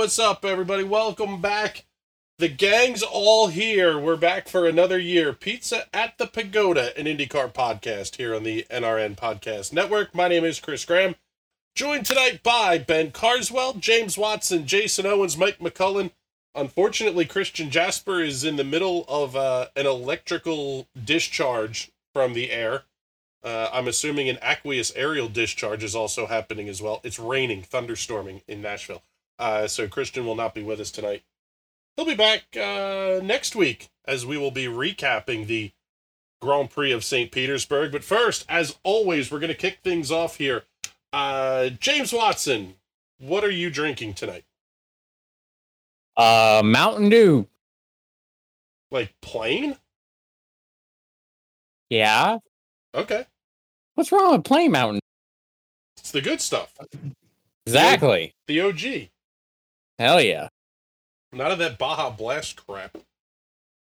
what's up, everybody? Welcome back. The gang's all here. We're back for another year. Pizza at the Pagoda, an IndyCar podcast here on the NRN Podcast Network. My name is Chris Graham. Joined tonight by Ben Carswell, James Watson, Jason Owens, Mike McCullen. Unfortunately, Christian Jasper is in the middle of uh, an electrical discharge from the air. Uh, I'm assuming an aqueous aerial discharge is also happening as well. It's raining, thunderstorming in Nashville. Uh, so Christian will not be with us tonight. He'll be back uh, next week as we will be recapping the Grand Prix of St. Petersburg. But first, as always, we're going to kick things off here. Uh, James Watson, what are you drinking tonight? Uh, Mountain Dew. Like plain? Yeah. Okay. What's wrong with plain Mountain? It's the good stuff. Exactly. The OG. Hell yeah. None of that Baja Blast crap.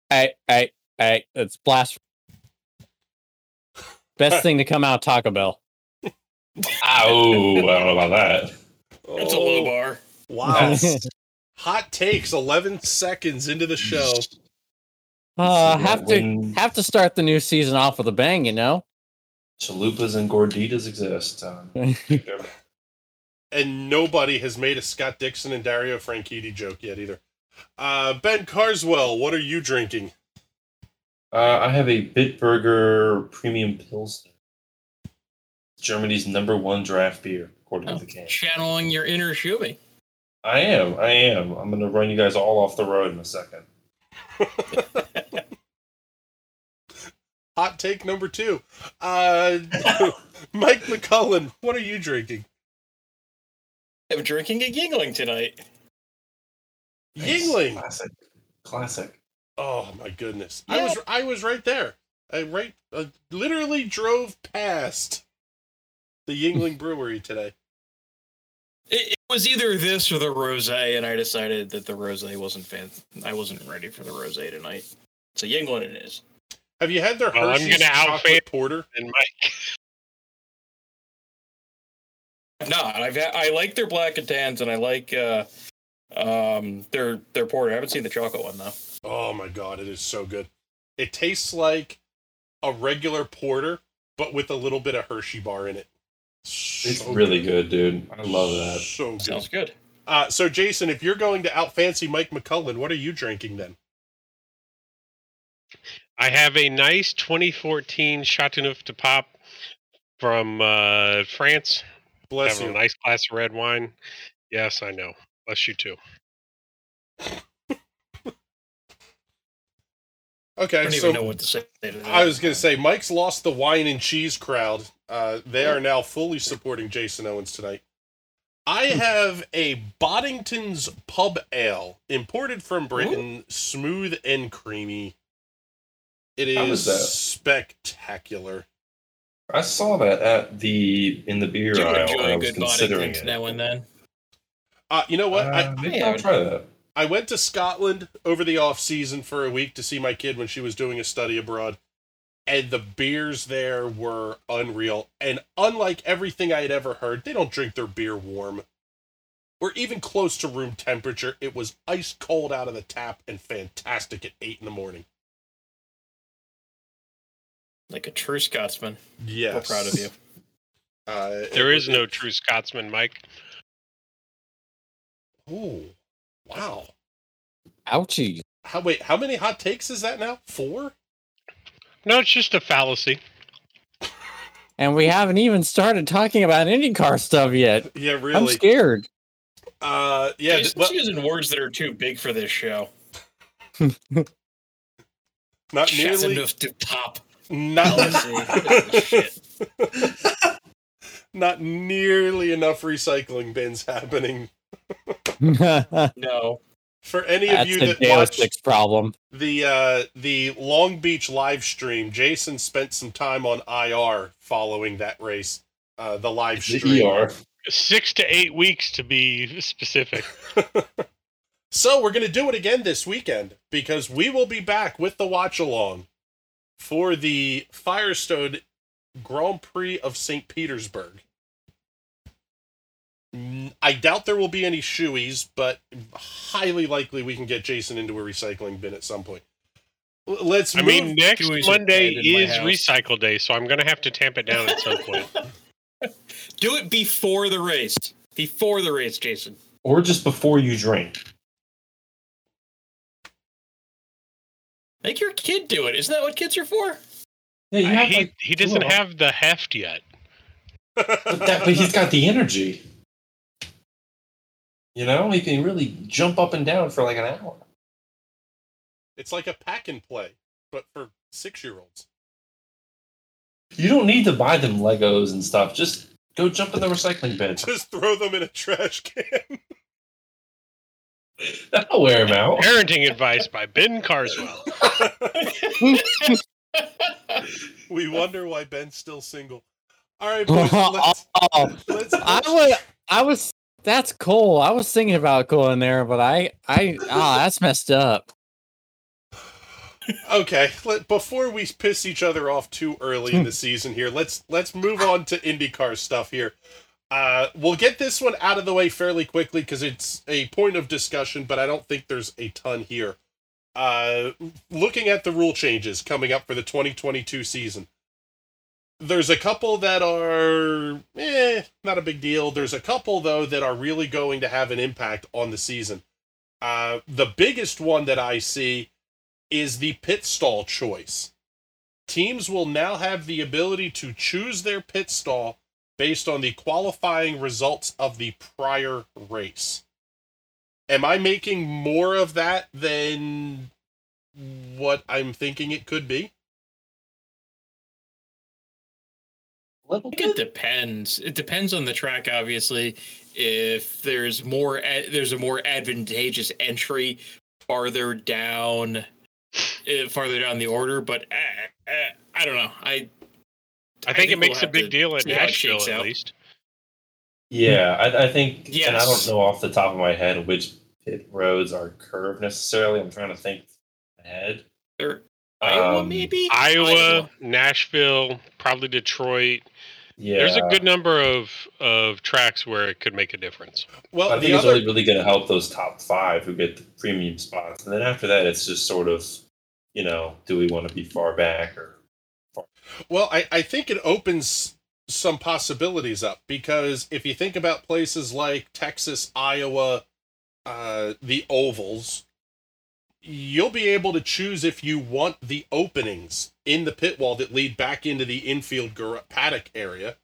Hey, hey, hey, it's blast. Best thing to come out of Taco Bell. Ow, I don't know about that. That's a low bar. Wow. Hot takes 11 seconds into the show. Uh, have to when have to start the new season off with a bang, you know. Chalupas and gorditas exist. Um, And nobody has made a Scott Dixon and Dario Franchitti joke yet either. Uh, ben Carswell, what are you drinking? uh, I have a Bitburger Premium Pilsner. Germany's number one draft beer, according Oh, to the can. channeling your inner shoey. I am. I am. I'm going to run you guys all off the road in a second. Hot take number two. Uh, Mike McCullen, what are you drinking? I'm drinking a Yuengling tonight. Yuengling. Classic. Classic. Oh my goodness! I was I was right there. I right uh, literally drove past the Yuengling Brewery today. It, it was either this or the rosé, and I decided that the rosé wasn't fan. I wasn't ready for the rosé tonight. So Yuengling it is. Have you had their Well, I'm gonna outfit- chocolate porter? and Mike. Not. I've had, I like their black and tans, and I like uh, um their their porter. I haven't seen the chocolate one though. Oh my god, it is so good. It tastes like a regular porter, but with a little bit of Hershey bar in it. It's really good, dude. I love that. So good. Sounds good. Uh, so Jason, if you're going to out fancy Mike McCullen, what are you drinking then? I have a nice 2014 Chateauneuf de Pop from uh, France. Bless Having you. a nice glass of red wine. Yes, I know. Bless you too. okay, I Okay, don't so even know what to say. To. I was gonna say Mike's lost the wine and cheese crowd. Uh, they are now fully supporting Jason Owens tonight. I have a Boddington's Pub Ale imported from Britain, smooth and creamy. It How is is spectacular. I saw that at the in the beer You would aisle. enjoy and I a was good considering Boddingtons it. now and then. Uh, you know what? Uh, I, maybe I I'll try that. I went to Scotland over the off season for a week to see my kid when she was doing a study abroad. And the beers there were unreal. And unlike everything I had ever heard, they don't drink their beer warm. Or even close to room temperature. It was ice cold out of the tap and fantastic at eight in the morning. Like a true Scotsman. Yes. We're proud of you. Uh, There it- is no true Scotsman, Mike. Oh, wow. Ouchie. How wait? How many hot takes is that now? Four? No, it's just a fallacy. And we haven't even started talking about IndyCar stuff yet. Yeah, really. I'm scared. Uh, yeah. th- Jason's well, using words that are too big for this show. not nearly. Chateauneuf de pop. Not, Shit. not nearly enough recycling bins happening. No. For any of you a that Deus watched Ex problem. the uh, the Long Beach live stream, Jason spent some time on IR following that race. Uh, the live The stream. ER. Six to eight weeks to be specific. So we're gonna do it again this weekend because we will be back with the watch along for the Firestone Grand Prix of St. Petersburg. I doubt there will be any shoeies, but highly likely we can get Jason into a recycling bin at some point. Let's I move. mean, next Chewies Monday dead in my is recycle day, so I'm going to have to tamp it down at some point. Do it before the race. Before the race, Jason. Or just before you drink. Make your kid do it. Isn't that what kids are for? Yeah, you Uh, have he like, he doesn't little- have the heft yet. but, that, but he's got the energy. You know, he can really jump up and down for like an hour. it's like a pack and play, but for six year olds. You don't need to buy them Legos and stuff. Just go jump in the recycling bin. Just throw them in a trash can. That'll wear him out. Parenting advice by Ben Carswell. we wonder why Ben's still single. All right, boys. Let's, oh, let's, I was, I was. That's cool. I was thinking about cool in there, but I, I, oh, that's messed up. okay. Let, before we piss each other off too early in the season here, let's let's move on to IndyCar stuff here. Uh, we'll get this one out of the way fairly quickly because it's a point of discussion, but I don't think there's a ton here. Uh, looking at the rule changes coming up for the 2022 season, there's a couple that are eh, not a big deal. There's a couple though that are really going to have an impact on the season. Uh, the biggest one that I see is the pit stall choice. Teams will now have the ability to choose their pit stall based on the qualifying results of the prior race. Am I making more of that than what I'm thinking it could be? Little I think it depends. It depends on the track, obviously. If there's more, there's a more advantageous entry farther down, uh, farther down the order. But uh, uh, I don't know. I I think it we'll makes a big to deal at see how it Nashville, at least. Yeah, I, I think, and I don't know off the top of my head which pit roads are curved necessarily. I'm trying to think ahead. Or Iowa, Um, maybe Iowa, Nashville, probably Detroit. Yeah, There's a good number of of tracks where it could make a difference. Well, I the think it's other only really going to help those top five who get the premium spots, and then after that, it's just sort of, you know, do we want to be far back or? Well, I, I think it opens some possibilities up because if you think about places like Texas, Iowa, uh, the ovals, you'll be able to choose if you want the openings in the pit wall that lead back into the infield gar- paddock area.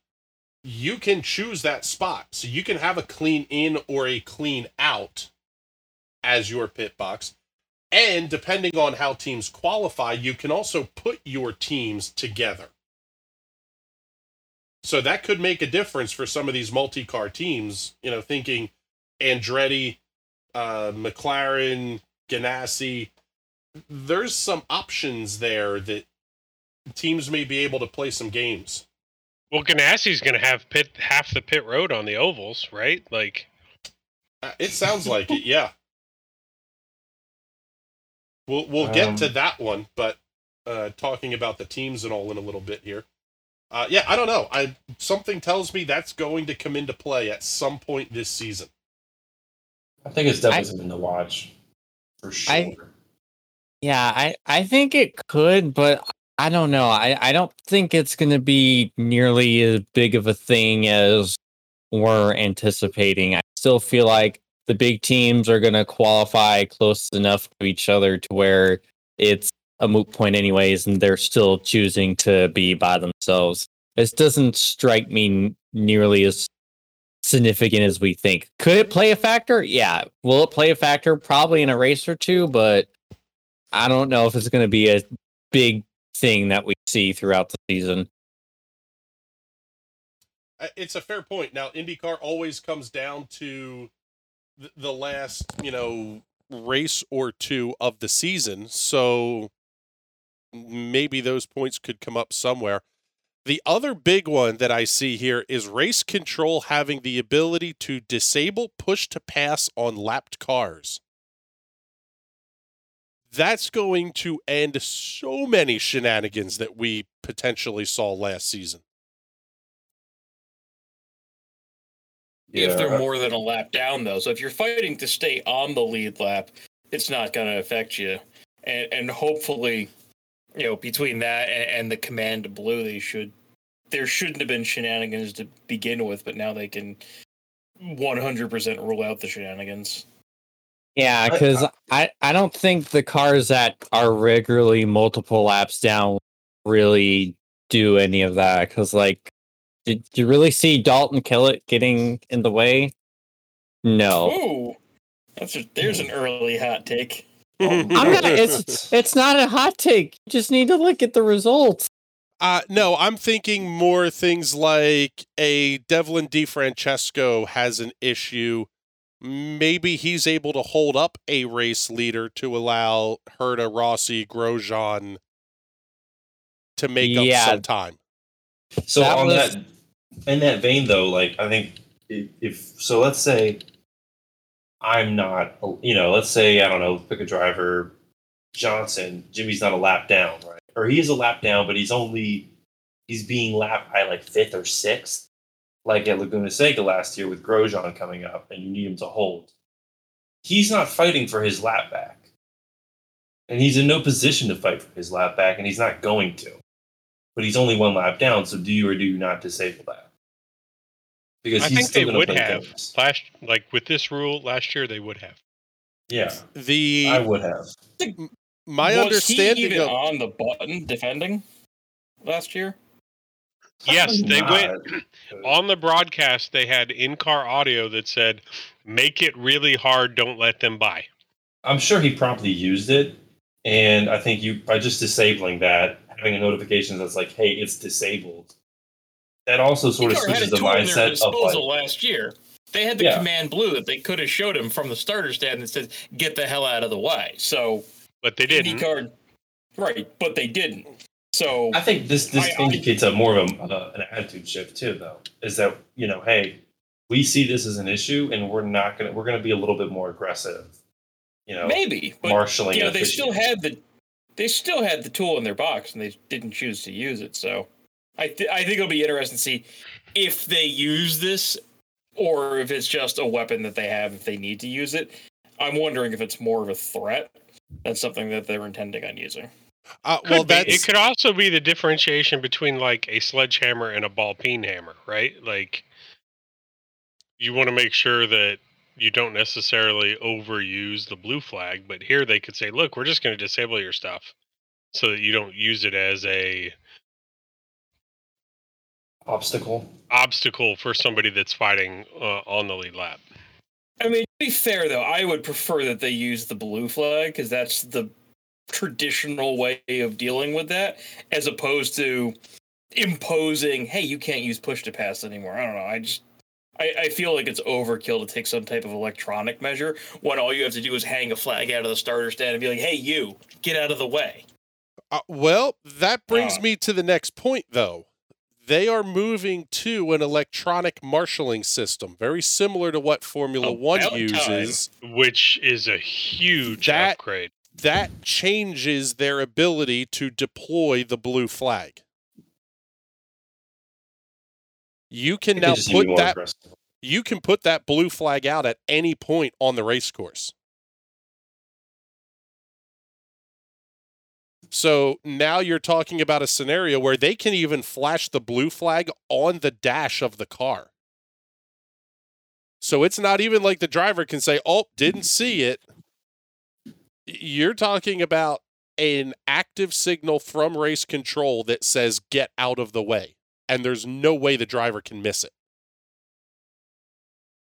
You can choose that spot. So you can have a clean in or a clean out as your pit box. And depending on how teams qualify, you can also put your teams together. So that could make a difference for some of these multi car teams, you know, thinking Andretti, uh, McLaren, Ganassi. There's some options there that teams may be able to play some games. Well, Ganassi's going to have pit half the pit road on the ovals, right? Like, Uh, It sounds like it, yeah. We'll we'll get Um, to that one, but uh, talking about the teams and all in a little bit here. Uh, yeah, I don't know. I something tells me that's going to come into play at some point this season. I think it's definitely something to watch for sure. I- Yeah, I, I think it could, but I don't know. I, I don't think it's going to be nearly as big of a thing as we're anticipating. I still feel like the big teams are going to qualify close enough to each other to where it's a moot point, anyways, and they're still choosing to be by themselves. This doesn't strike me nearly as significant as we think. Could it play a factor? Yeah. Will it play a factor? Probably in a race or two, but I don't know if it's going to be a big thing that we see throughout the season. It's a fair point. Now, IndyCar always comes down to the last, you know, race or two of the season. So maybe those points could come up somewhere. The other big one that I see here is race control having the ability to disable push to pass on lapped cars. That's going to end so many shenanigans that we potentially saw last season. If they're more than a lap down, though. So if you're fighting to stay on the lead lap, it's not going to affect you. And, and hopefully, you know, between that and, and the command blue, they should. There shouldn't have been shenanigans to begin with, but now they can 100% rule out the shenanigans. Yeah, because I, I don't think the cars that are regularly multiple laps down really do any of that. Because like, did you really see Dalton Kellett getting in the way? No, Ooh, that's a, there's an early hot take. I'm not. It's it's not a hot take. You just need to look at the results. Uh, no, I'm thinking more things like a Devlin DiFrancesco has an issue. Maybe he's able to hold up a race leader to allow Herta, Rossi, Grosjean to make Yeah. up some time. So That on was- that, in that vein, though, like I think if, if so, let's say I'm not, you know, let's say I don't know, pick a driver, Johnson. Jimmy's not a lap down, right? Or he is a lap down, but he's only he's being lapped by like fifth or sixth, like at Laguna Seca last year with Grosjean coming up, and you need him to hold. He's not fighting for his lap back, and he's in no position to fight for his lap back, and he's not going to but he's only one lap down. So do you or do you not disable that? Because I he's think still they would have games. last, like with this rule last year, they would have. Yeah, The I would have. my Was understanding he even of on the button defending last year? Yes, they went on the broadcast. They had in-car audio that said, "Make it really hard. Don't let them buy." I'm sure he promptly used it, and I think you by just disabling that, having a notification that's like, "Hey, it's disabled." That also sort of IndyCar switches the tool their mindset of disposal like, last year. They had the Yeah. command blue that they could have showed him from the starter stand that says "Get the hell out of the way." So But they didn't. IndyCar, right? But they didn't. So I think this this I- I- indicates a more of a, uh, an attitude shift too, though. Is that you know, hey, we see this as an issue, and we're not gonna we're gonna be a little bit more aggressive. You know, maybe, but marshaling. you know, they still officiating. had the they still had the tool in their box, and they didn't choose to use it. So I th- I think it'll be interesting to see if they use this or if it's just a weapon that they have if they need to use it. I'm wondering if it's more of a threat than something that they're intending on using. uh, well, be. that's It could also be the differentiation between like a sledgehammer and a ball peen hammer, right? Like you want to make sure that you don't necessarily overuse the blue flag, but here they could say, "Look, we're just going to disable your stuff so that you don't use it as a obstacle. obstacle for somebody that's fighting uh, on the lead lap." I mean, to be fair though, I would prefer that they use the blue flag because that's the traditional way of dealing with that, as opposed to imposing, "Hey, you can't use push to pass anymore." I don't know. I just I, I feel like it's overkill to take some type of electronic measure when all you have to do is hang a flag out of the starter stand and be like, "Hey, you, get out of the way." Uh, well, that brings Uh. me to the next point, though. They are moving to an electronic marshaling system, very similar to what Formula One About uses. Which is a huge That- upgrade. That changes their ability to deploy the blue flag. You can I think they now just need to be put that aggressive. you can put that blue flag out at any point on the race course. So now you're talking about a scenario where they can even flash the blue flag on the dash of the car. So it's not even like the driver can say, "Oh, didn't see it." You're talking about an active signal from race control that says get out of the way and there's no way the driver can miss it.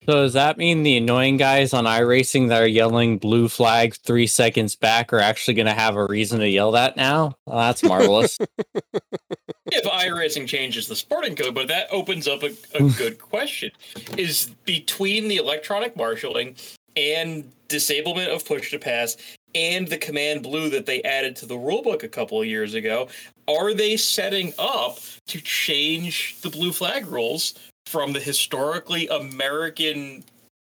So does that mean the annoying guys on iRacing that are yelling blue flag three seconds back are actually going to have a reason to yell that now? Well, that's marvelous. if iRacing changes the sporting code, but that opens up a, a good question. Is between the electronic marshaling and disablement of push to pass and the command blue that they added to the rulebook a couple of years ago, are they setting up to change the blue flag rules from the historically American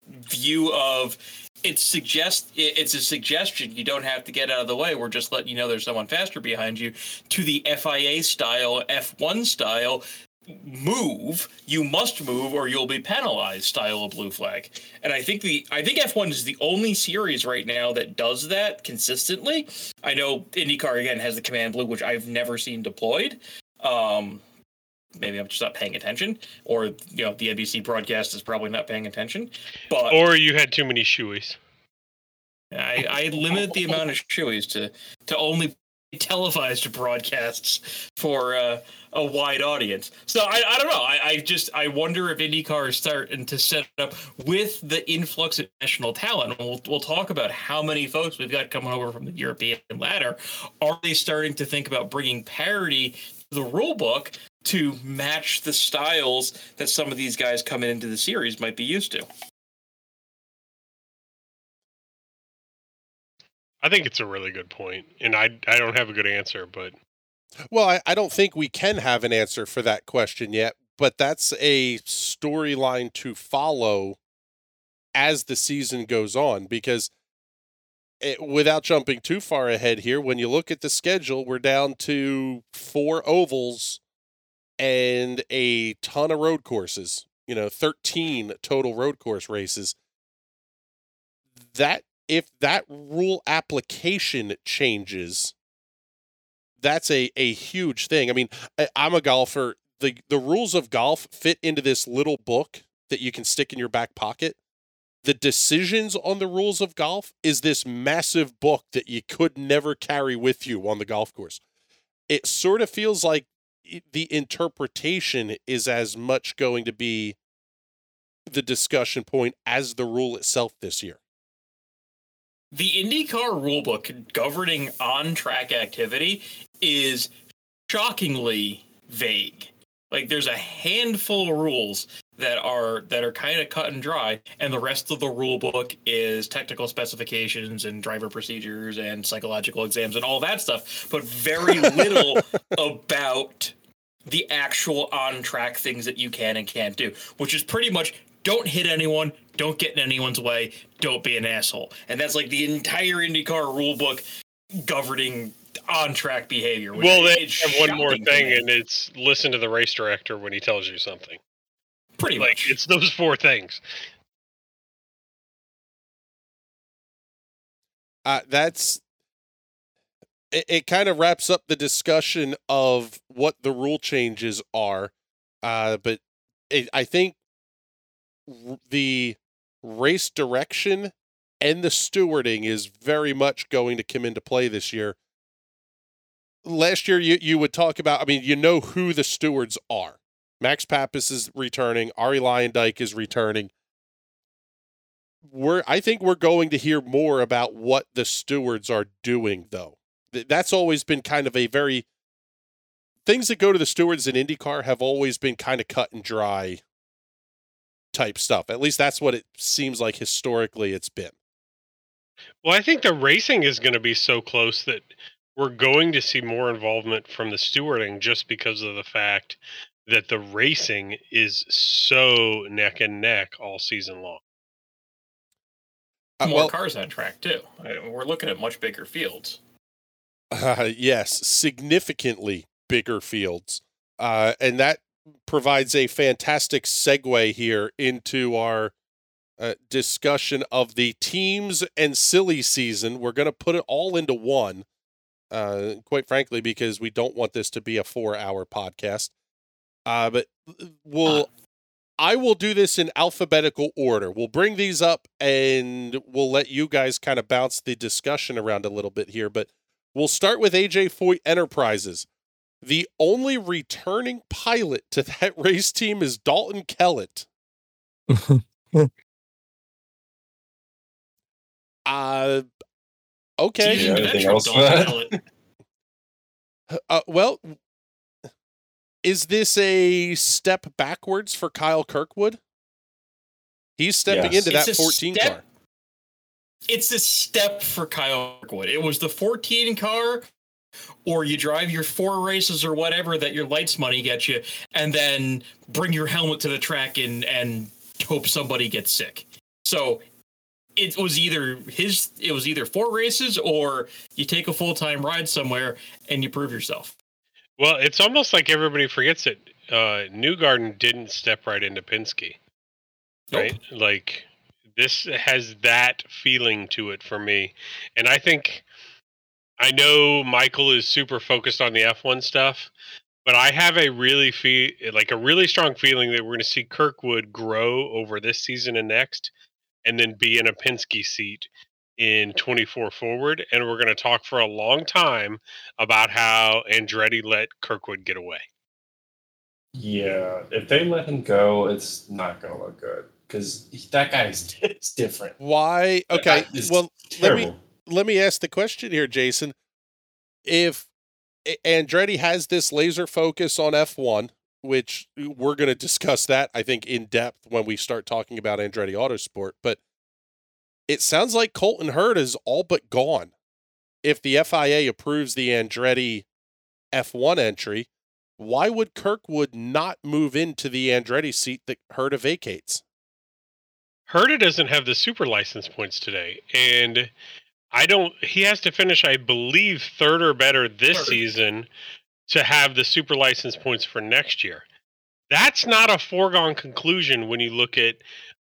view of it suggests it's a suggestion you don't have to get out of the way we're just letting you know there's someone faster behind you to the FIA style F1 style move, you must move or you'll be penalized style of blue flag. And I think the I think F1 is the only series right now that does that consistently. I know IndyCar again has the command blue which I've never seen deployed. Um maybe I'm just not paying attention or you know the NBC broadcast is probably not paying attention. But Or you had too many shoeies. I, I limit the amount of shoeies to to only televised broadcasts for uh, a wide audience. So I, I don't know. I, I just I wonder if IndyCar is starting to set up with the influx of national talent. We'll we'll talk about how many folks we've got coming over from the European ladder. Are they starting to think about bringing parity to the rule book to match the styles that some of these guys coming into the series might be used to? I think it's a really good point, and I I don't have a good answer, but Well, I, I don't think we can have an answer for that question yet, but that's a storyline to follow as the season goes on because it, without jumping too far ahead here, when you look at the schedule, we're down to four ovals and a ton of road courses, you know, 13 total road course races. That if that rule application changes, that's a a huge thing. I mean, I, I'm a golfer. the The rules of golf fit into this little book that you can stick in your back pocket. The decisions on the rules of golf is this massive book that you could never carry with you on the golf course. It sort of feels like the interpretation is as much going to be the discussion point as the rule itself this year. The IndyCar rulebook governing on track activity is shockingly vague. Like there's a handful of rules that are that are kind of cut and dry, and the rest of the rule book is technical specifications and driver procedures and psychological exams and all that stuff, but very little about the actual on track things that you can and can't do, which is pretty much don't hit anyone, don't get in anyone's way, don't be an asshole. And that's like the entire IndyCar rule book governing on track behavior. which well, they have one more thing, and it's listen to the race director when he tells you something. pretty Like much. it's those four things. uh, that's it, it kind of wraps up the discussion of what the rule changes are uh, but it, i think r- the race direction and the stewarding is very much going to come into play this year. Last year you, you would talk about i mean you know who the stewards are. Max Papis is returning. Ari Dyke is returning. We're I think we're going to hear more about what the stewards are doing though. That's always been kind of a very things that go to the stewards in IndyCar have always been kind of cut and dry type stuff. At least that's what it seems like historically it's been. Well, I think the racing is going to be so close that we're going to see more involvement from the stewarding just because of the fact that the racing is so neck and neck all season long. Uh, more well, cars on track too. I- We're looking at much bigger fields. Uh, yes, significantly bigger fields. Uh, and that provides a fantastic segue here into our uh, discussion of the teams and silly season. We're going to put it all into one, uh, quite frankly, because we don't want this to be a four hour podcast. Uh, but we'll. I will do this in alphabetical order. We'll bring these up and we'll let you guys kind of bounce the discussion around a little bit here. But We'll start with AJ Foyt Enterprises. The only returning pilot to that race team is Dalton Kellett. Uh, okay. Yeah, anything else? Dalton Kellett. Uh, well, is this a step backwards for Kyle Kirkwood? He's stepping Yes. into that It's a 14 step- car. It's a step for Kyle Kirkwood. It was the 14 car, or you drive your four races or whatever that your lights money gets you, and then bring your helmet to the track and and hope somebody gets sick. So it was either his it was either four races or you take a full time ride somewhere and you prove yourself. Well, it's almost like everybody forgets it. uh, Newgarden didn't step right into Penske, Nope. right? Like this has that feeling to it for me, and I think I know Michael is super focused on the F1 stuff, but I have a really feel eh, like a really strong feeling that we're going to see Kirkwood grow over this season and next, and then be in a Penske seat in 24 forward, and we're going to talk for a long time about how Andretti let Kirkwood get away. Yeah, if they let him go, it's not going to look good because that guy is it's different. Why? Okay. is Well, let me terrible. Let me ask the question here, Jason. If Andretti has this laser focus on F1, which we're going to discuss that, I think, in depth when we start talking about Andretti Autosport, but it sounds like Colton Herta is all but gone. If the FIA approves the Andretti F1 entry, why would Kirkwood not move into the Andretti seat that Herta vacates? Herta doesn't have the super license points today, and I don't. He has to finish, I believe, third or better this Third. season to have the super license points for next year. That's not a foregone conclusion when you look at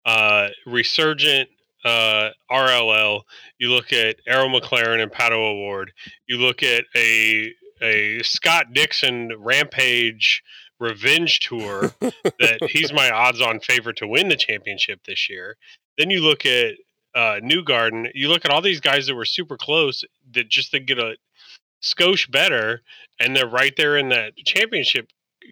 uh, Resurgent uh, RLL. You look at Arrow McLaren and Pato O'Ward. You look at a a Scott Dixon Rampage Revenge Tour that he's my odds-on favorite to win the championship this year. Then you look at uh, Newgarden. You look at all these guys that were super close that just to get a skosh better, and they're right there in that championship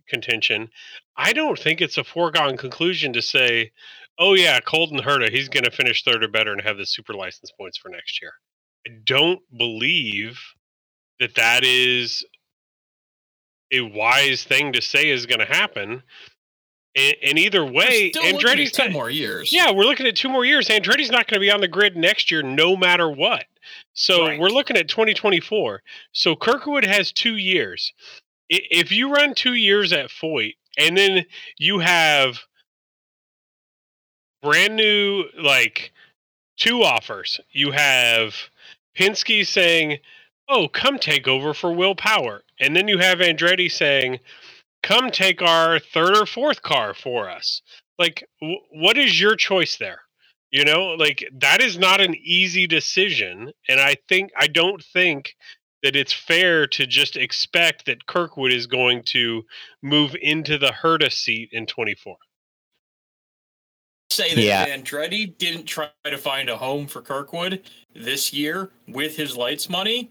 contention. I don't think it's a foregone conclusion to say, "Oh yeah, Colton Herta, he's going to finish third or better and have the super license points for next year." I don't believe that that is a wise thing to say is going to happen. And, and either way, Still looking at Andretti's two not, more years. yeah, we're looking at two more years. Andretti's not going to be on the grid next year, no matter what. So Right. we're looking at 2024. So Kirkwood has two years. If you run two years at Foyt, and then you have brand new, like two offers. You have Penske saying, "Oh, come take over for Will Power," and then you have Andretti saying, "Come take our third or fourth car for us." Like, w- what is your choice there? You know, like that is not an easy decision, and I think I don't think that it's fair to just expect that Kirkwood is going to move into the Herta seat in 24. say that Yeah. Andretti didn't try to find a home for Kirkwood this year with his lights money,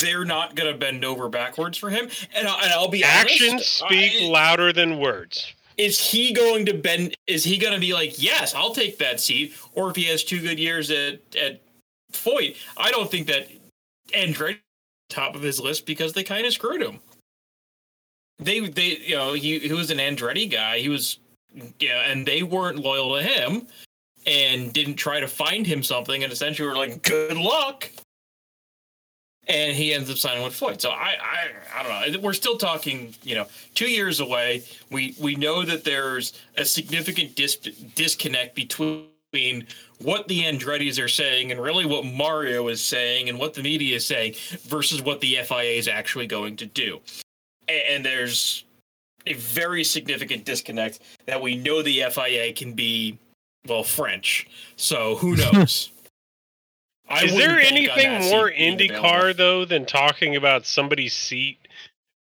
they're not going to bend over backwards for him. And, I, and I'll be Actions speak I- louder than words. is he going to bend? Is he going to be like, yes, I'll take that seat? Or if he has two good years at at Foyt, I don't think that Andretti top of his list because they kind of screwed him. They they you know he he was an Andretti guy. He was yeah, and they weren't loyal to him and didn't try to find him something and essentially were like, good luck. And he ends up signing with Foyt. So I, I, I don't know. We're still talking, you know, two years away. We we know that there's a significant dis- disconnect between what the Andrettis are saying and really what Mario is saying and what the media is saying versus what the FIA is actually going to do. A- And there's a very significant disconnect that we know the FIA can be, well, French. So who knows? I Is there anything more IndyCar though than talking about somebody's seat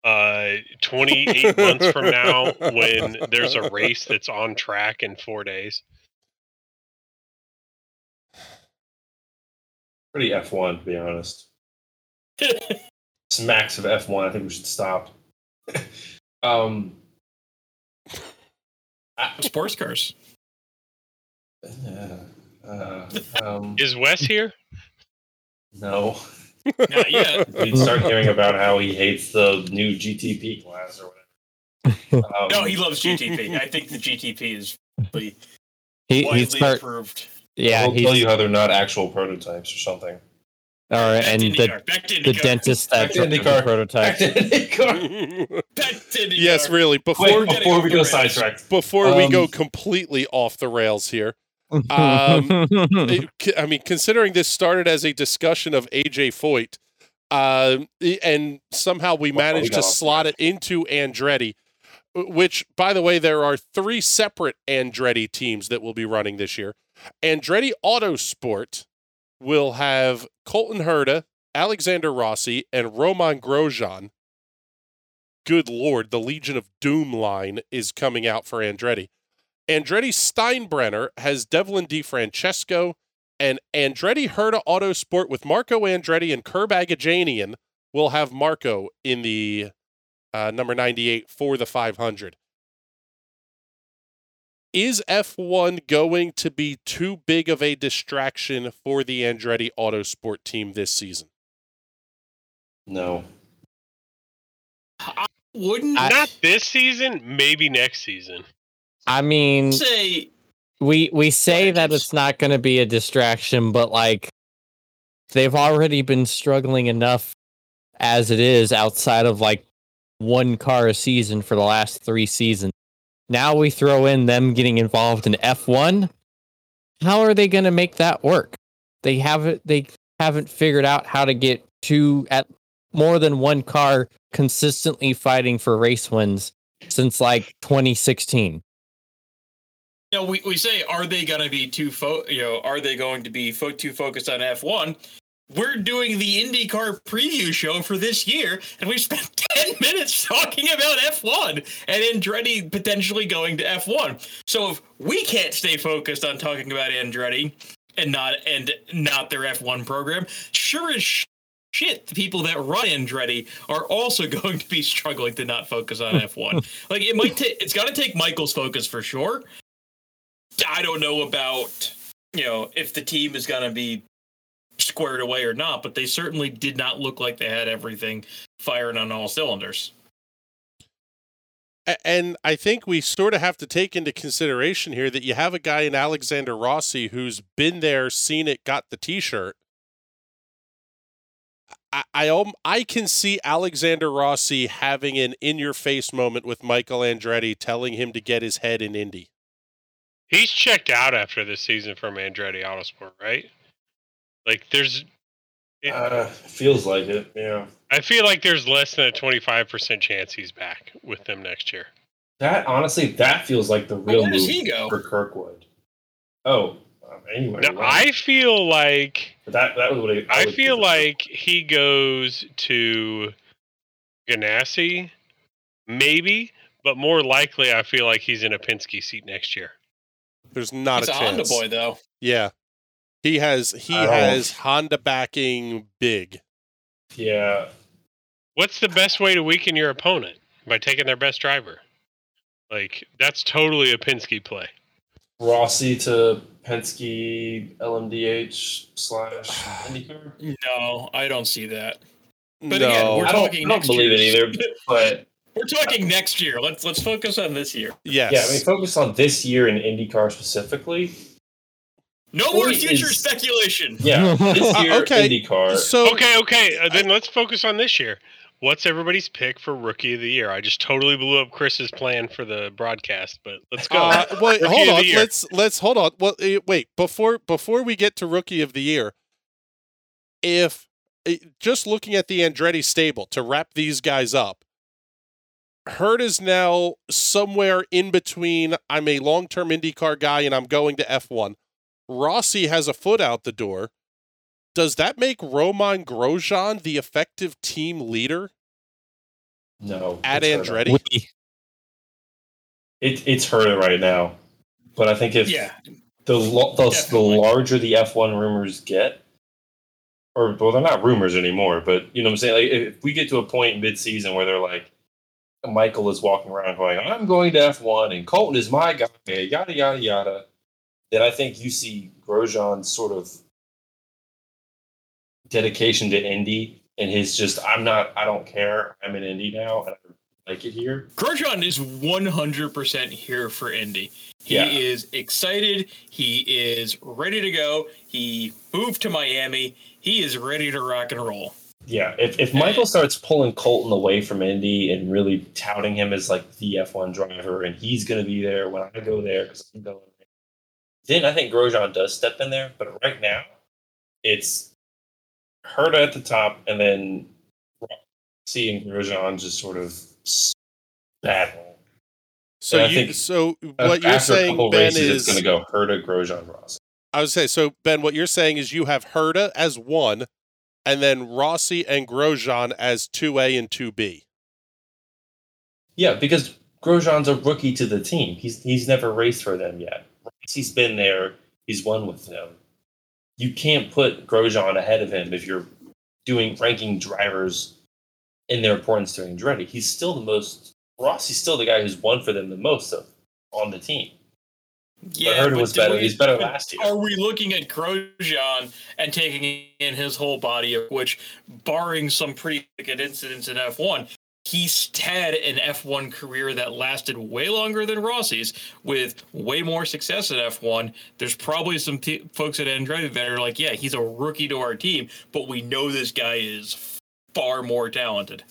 uh 28 months from now when there's a race that's on track in 4 days? Pretty F1, to be honest. Smacks of F1. I think we should stop. um, I, Sports cars. uh, uh, um, Is Wes here? No. Not yet. We start hearing about how he hates the new GTP class or whatever. Um, No, he loves GTP. I think the GTP is really He, widely he's part, approved. yeah, he'll tell you how they're not actual prototypes or something. all right, Back and to the back to the dentist that Back the IndyCar. prototype. Back yes, really. Before Wait, before we go rails. sidetracked. before we go Um, completely off the rails here, Um, it- c- I mean, considering this started as a discussion of AJ Foyt, i- and somehow we managed got to slot it into Andretti, which, by the way, there are three separate Andretti teams that will be running this year. Andretti Autosport will have Colton Herta, Alexander Rossi, and Romain Grosjean. Good lord, the Legion of Doom line is coming out for Andretti. Andretti Steinbrenner has Devlin DiFrancesco, and Andretti Herta Autosport with Marco Andretti and Curb Agajanian will have Marco in the uh, number 98 for the 500. Is F1 going to be too big of a distraction for the Andretti Autosport team this season? No. Wouldn't I- Not this season, maybe next season. I mean, say we we say that it's not going to be a distraction, but like they've already been struggling enough as it is outside of like one car a season for the last three seasons. Now we throw in them getting involved in F1. How are they going to make that work? They haven't they haven't figured out how to get two at more than one car consistently fighting for race wins since like 2016. You know, we, we say, are they going to be too fo- you know, are they going to be fo- too focused on F1? We're doing the IndyCar preview show for this year, and we spent 10 minutes talking about F1 and Andretti potentially going to F1. So if we can't stay focused on talking about Andretti and not and not their F1 program, sure as sh- shit, the people that run Andretti are also going to be struggling to not focus on F1. like it might take it's got to take Michael's focus for sure. I don't know about you know if the team is going to be squared away or not, but they certainly did not look like they had everything firing on all cylinders. And I think we sort of have to take into consideration here that you have a guy in Alexander Rossi who's been there, seen it, got the T-shirt. I I, um, I can see Alexander Rossi having an in-your-face moment with Michael Andretti, telling him to get his head in Indy. He's checked out after this season from Andretti Autosport, right? Like, there's, It- Uh, feels like it. Yeah. I feel like there's less than a 25% chance he's back with them next year. That honestly, that feels like the real where move he go? for Kirkwood. Oh, um, anyway. Now, I feel like that that was what I, I would feel prefer. like he goes to Ganassi, maybe, but more likely, I feel like he's in a Penske seat next year. There's not It's a a Honda chance. boy though. Yeah, he has he I don't- has Honda backing big. Yeah. What's the best way to weaken your opponent by taking their best driver? Like that's totally a Penske play. Rossi to Penske LMDH slash IndyCar. No, I don't see that. But no, again, we're I don't, talking I don't next believe it either, but We're talking next year. Let's let's focus on this year. yes. yeah, I mean, focus on this year in IndyCar specifically. No more future is- speculation. Yeah, this Uh, year okay, IndyCar. so Okay, okay. Uh, then let's focus on this year. What's everybody's pick for rookie of the year? I just totally blew up Chris's plan for the broadcast, but let's go. Uh, wait, hold on. Let's let's hold on. Well, eh, wait before before we get to rookie of the year. If eh, just looking at the Andretti stable to wrap these guys up, Hurt is now somewhere in between. I'm a long term IndyCar guy and I'm going to F1. Rossi has a foot out the door. Does that make Romain Grosjean the effective team leader no, at it's Herta. Andretti? We- It, it's Herta right now, but I think if Yeah, the the, the larger the F1 rumors get, or well, they're not rumors anymore, but you know what I'm saying. Like if we get to a point mid-season where they're like, Michael is walking around going, "I'm going to F1 and Colton is my guy," yada yada yada, then I think you see Grosjean's sort of dedication to Indy and his just, "I'm not, I don't care, I'm in Indy now and I like it here." Grosjean is 100% here for Indy. He Yeah. is excited. He is ready to go. He moved to Miami. He is ready to rock and roll. Yeah, if, if Michael starts pulling Colton away from Indy and really touting him as like the F1 driver and he's going to be there when I go there because I'm going then I think Grosjean does step in there. But right now, it's Herta at the top and then seeing Grosjean just sort of battle. So And you think so what you're saying, Ben, races, is going to go Herta, Grosjean, Rossi. I would say so. Ben, what you're saying is you have Herta as one, and then Rossi and Grosjean as two A and two B. Yeah, because Grosjean's a rookie to the team. He's he's never raced for them yet. He's been there. He's won with them. You can't put Grosjean ahead of him if you're doing ranking drivers in their importance to Andretti. He's still the most. Rossi's still the guy who's won for them the most of, on the team. Yeah, Herta but was better. we- He's better last year. Are we looking at Grosjean and taking in his whole body of which, barring some pretty good incidents in F1, he's had an F1 career that lasted way longer than Rossi's with way more success in F1. There's probably some t- folks at Andretti that are like, yeah, he's a rookie to our team, but we know this guy is far more talented.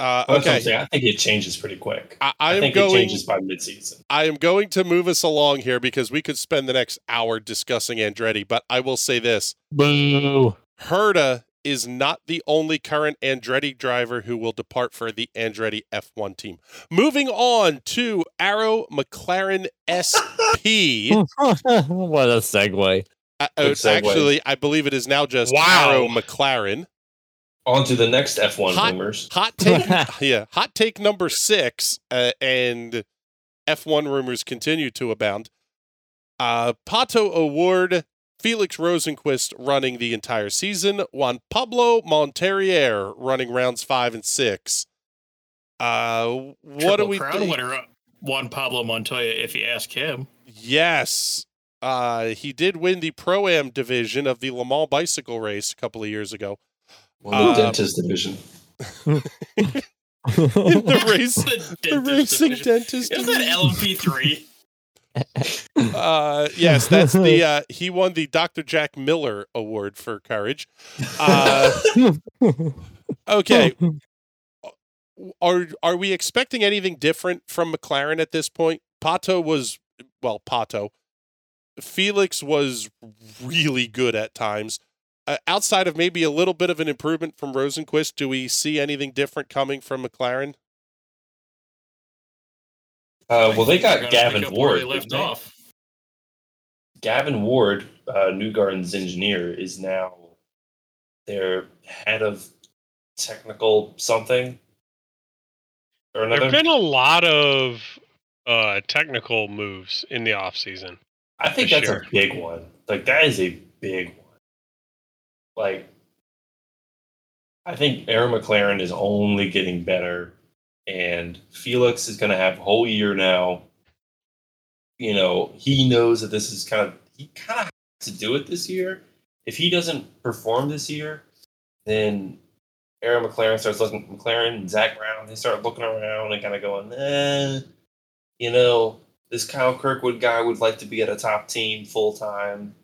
Uh, That's okay, saying. I think it changes pretty quick. I, I I, am think it going. changes by midseason. I am going to move us along here because we could spend the next hour discussing Andretti. But I will say this: Boo. Herta is not the only current Andretti driver who will depart for the Andretti F1 team. Moving on to Arrow McLaren SP. what a segue. Uh, segue. actually, I believe it is now just Wow. Arrow McLaren. On to the next F1 Hot- rumors. Hot take, yeah, hot take number six, uh, and F1 rumors continue to abound. Uh, Pato O'Ward, Felix Rosenqvist running the entire season, Juan Pablo Montoya running rounds five and six. Uh, what do Triple we Crown think? winner Juan Pablo Montoya, if you ask him. Yes. Uh, he did win the Pro Am division of the Le Mans bicycle race a couple of years ago. Well, the Uh, dentist division. the race, The, the dentist racing division. dentist. Isn't that division. LMP3? Uh, yes, that's the uh, he won the Dr. Jack Miller Award for courage. Uh, okay, are are we expecting anything different from McLaren at this point? Pato was well, Pato. Felix was really good at times. Uh, outside of maybe a little bit of an improvement from Rosenqvist, do we see anything different coming from McLaren? Uh, well, they got Gavin pick up where Ward. they left off. Gavin Ward, uh, Newgarden's engineer, is now their head of technical something or There've been a lot of uh, technical moves in the off season. I think that's sure. a big one. Like that is a big one. Like I think Arrow McLaren is only getting better, and Felix is going to have a whole year now. You know, he knows that this is kind of he kind of has to do it this year. If he doesn't perform this year, then Arrow McLaren starts looking. McLaren and Zak Brown they start looking around and kind of going, eh, you know, this Kyle Kirkwood guy would like to be at a top team full time.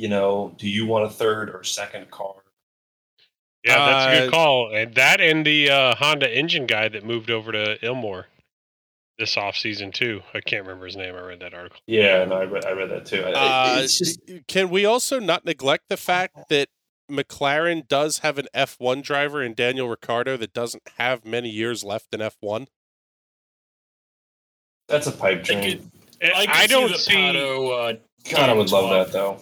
You know, do you want a third or second car? Yeah, that's a Uh, good call. And that and the uh, Honda engine guy that moved over to Ilmor this off season too. I can't remember his name. I read that article. Yeah, no, I read, I read that too. I- I- Uh, just can we also not neglect the fact that McLaren does have an F1 driver in Daniel Ricciardo that doesn't have many years left in F1? that's a pipe I dream. could- I, could I don't the see. Pato, uh, God, I would love that though.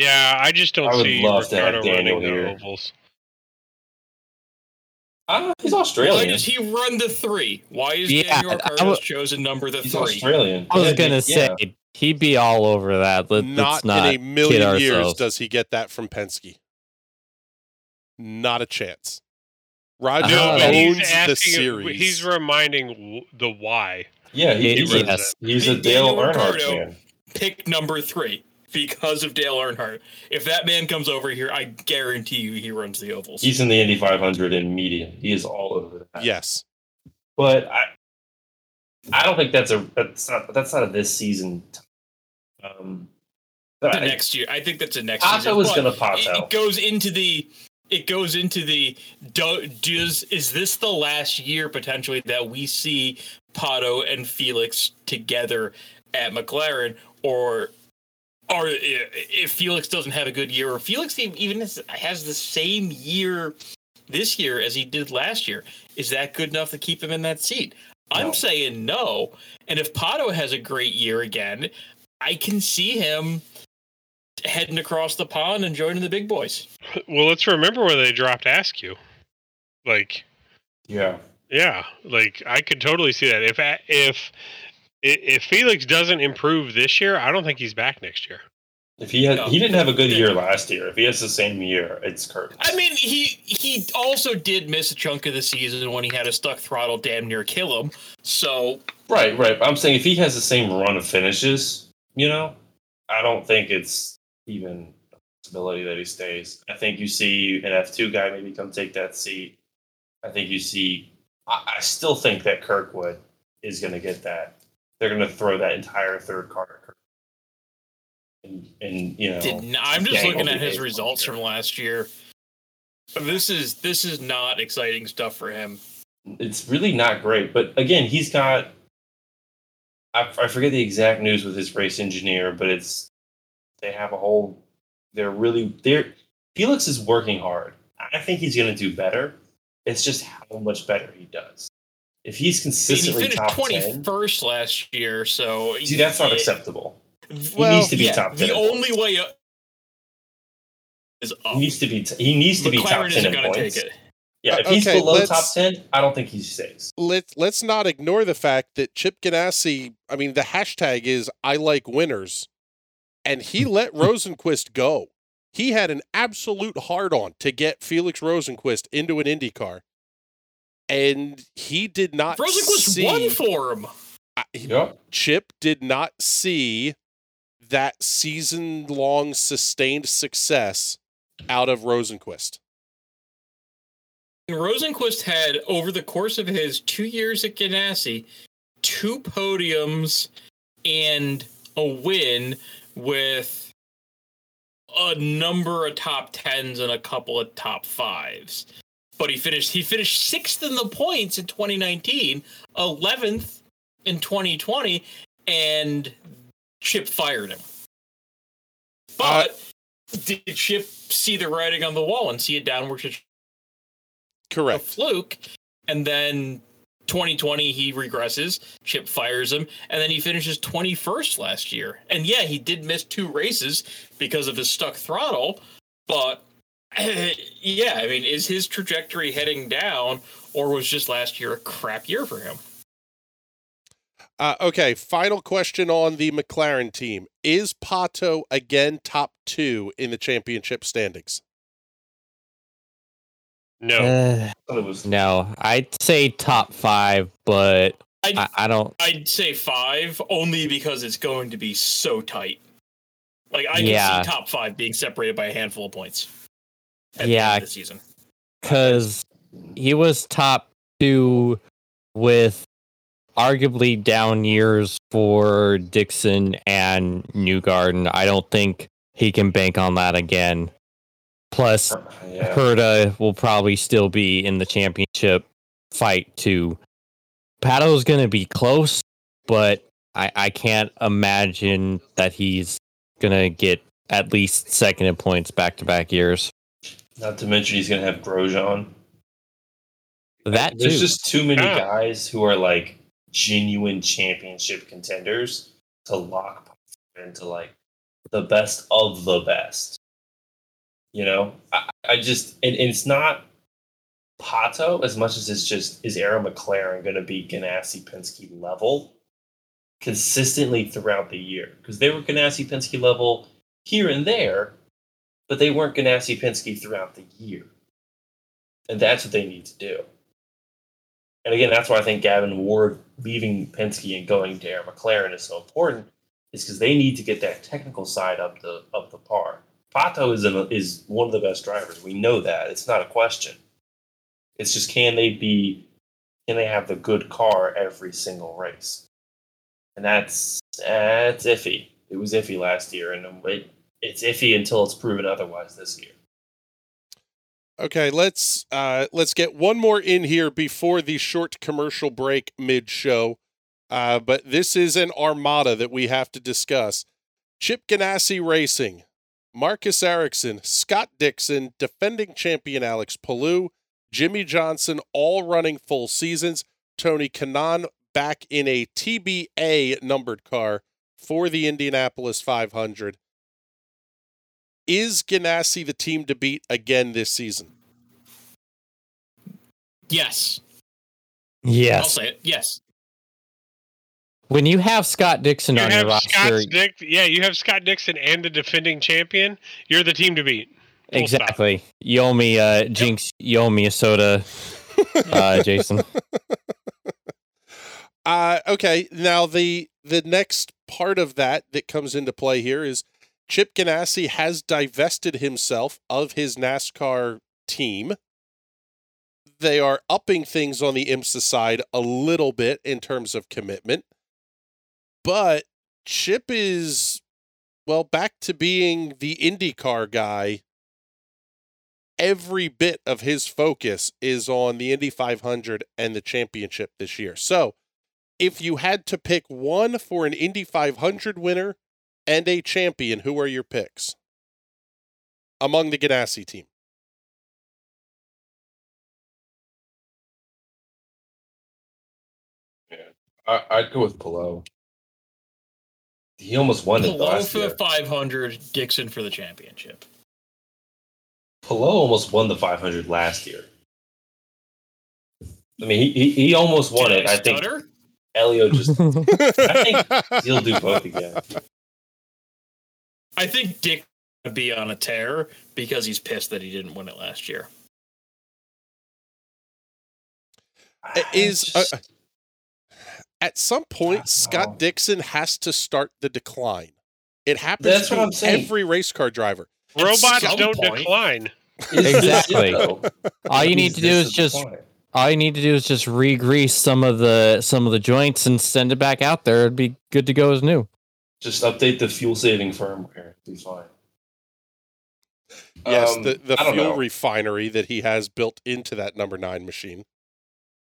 Yeah, I just don't I would see love to have Ricardo Daniel running the here. ovals. Ah, he's Australian. Why Australian. does he run the three? Why is Yeah, Daniel I Ricciardo's w- chosen number the He's three? Australian. I was Yeah, gonna yeah. say he'd be all over that. Let, not, let's not in a kid million years ourselves. does he get that from Penske. Not a chance. Roger No, but owns he's the asking. series. He's reminding w- the why. Yeah, he, He- he's, a, yes. he's a Daniel Dale Earnhardt Ricciardo. fan. Pick number three because of Dale Earnhardt. If that man comes over here, I guarantee you he runs the ovals. He's in the Indy 500 in media. He is all over that. yes. but I, I don't think that's a that's not that's not a this season. Um, the I- next year. I think that's a next Pato season. was gonna Pato. It, it goes into the. It goes into the. Do, does is this the last year potentially that we see Pato and Felix together at McLaren, or or if Felix doesn't have a good year, or Felix even has, has the same year this year as he did last year, is that good enough to keep him in that seat? I'm saying no. And if Pato has a great year again, I can see him heading across the pond and joining the big boys. Well, let's remember where they dropped Askew. Like, Yeah. yeah, like I could totally see that. If if i- if Felix doesn't improve this year, I don't think he's back next year. If he had, No. he didn't have a good year last year. If he has the same year, it's Kirk. I mean, he he also did miss a chunk of the season when he had a stuck throttle damn near kill him. So Right, right. But I'm saying if he has the same run of finishes, you know, I don't think it's even a possibility that he stays. I think you see an F2 guy maybe come take that seat. I think you see, I, I still think that Kirkwood is going to get that. They're going to throw that entire third car at Kirk. And, and you know, did not, I'm just looking at his results from last year. This is this is not exciting stuff for him. it's really not great. But again, he's got. I, I forget the exact news with his race engineer, but it's they have a whole. They're really they're Felix is working hard. I think he's going to do better. It's just how much better he does. If he's I mean, he consistently finished top twenty ten, first last year, so see that's not it- acceptable. Well, needs to be yeah, top 10 The only way up is up. He needs to be. He needs to be top ten in points. take it. Yeah, Uh, if he's below let's- top ten, I don't think he stays. Let's let's not ignore the fact that Chip Ganassi. I mean, the hashtag is "I like winners," and he let Rosenqvist go. He had an absolute hard on to get Felix Rosenqvist into an Indy car, and he did not Rosenqvist see. won for him. I- Yep. Chip did not see that season long sustained success out of Rosenqvist. And Rosenqvist had over the course of his two years at Ganassi, two podiums and a win with a number of top tens and a couple of top fives. But he finished he finished sixth in the points in 2019, eleventh in 2020, and Chip fired him. But uh, did Chip see the writing on the wall and see a downward trajectory? a fluke, and then 2020 he regresses. Chip fires him, and then he finishes 21st last year. And yeah, he did miss two races because of his stuck throttle, but yeah, I mean, is his trajectory heading down, or was just last year a crap year for him? Uh, okay, final question on the McLaren team. Is Pato again top two in the championship standings? No, Uh, I thought it was no, I'd say top five, but I'd, I, I don't. I'd say five, only because it's going to be so tight. Like I can Yeah. see top five being separated by a handful of points. At Yeah. the end of the season. because he was top two with arguably down years for Dixon and Newgarden. I don't think he can bank on that again. Plus, yeah. Herta will probably still be in the championship fight too. Pato's going to be close, but I, I can't imagine that he's going to get at least second in points back to back years. Not to mention he's going to have Grosjean. That too. There's just too many Yeah. guys who are like genuine championship contenders to lock into like the best of the best. You know, I, I just and, and it's not Pato as much as it's just is Arrow McLaren going to be Ganassi Penske level consistently throughout the year because they were Ganassi Penske level here and there, but they weren't Ganassi Penske throughout the year, and that's what they need to do. And again, that's why I think Gavin Ward leaving Penske and going to Arrow McLaren is so important, is because they need to get that technical side up the up the par. Pato is an, is one of the best drivers. We know that. It's not a question. It's just can they be can they have the good car every single race? And that's that's iffy. It was iffy last year, and it, it's iffy until it's proven otherwise this year. Okay, let's uh let's get one more in here before the short commercial break mid show. Uh, but this is an armada that we have to discuss. Chip Ganassi Racing, Marcus Ericsson, Scott Dixon, defending champion Alex Palou, Jimmie Johnson, all running full seasons. Tony Kanaan back in a TBA numbered car for the Indianapolis 500. Is Ganassi the team to beat again this season? Yes. Yes. I'll say it. Yes. When you have Scott Dixon You on your roster, Dick, yeah, you have Scott Dixon and the defending champion. You're the team to beat. Full stop. exactly. You owe me, uh, Jinx. You owe me a soda, uh, Jason. Uh, okay. Now the the next part of that that comes into play here is Chip Ganassi has divested himself of his NASCAR team. They are upping things on the IMSA side a little bit in terms of commitment, but Chip is well back to being the IndyCar guy. Every bit of his focus is on the Indy 500 and the championship this year. So, if you had to pick one for an Indy 500 winner and a champion, who are your picks among the Ganassi team? I, I'd go with Palou. He almost won it Below last for year. the 500, Dixon for the championship. Palou almost won the 500 last year. I mean, he he, he almost won Did it. I think stutter? Elio just I think he'll do both again. I think Dick would be on a tear because he's pissed that he didn't win it last year. Is Just- uh, at some point Scott. Dixon has to start the decline. It happens That's to what I'm saying. every race car driver. At Robots don't point- decline. Exactly. All you need to do is just all you need to do is just re-grease some of the some of the joints and send it back out there. It'd be good to go as new. Just update the fuel saving firmware. It'll be fine. Yes, Um, the, the fuel know. refinery that he has built into that number nine machine.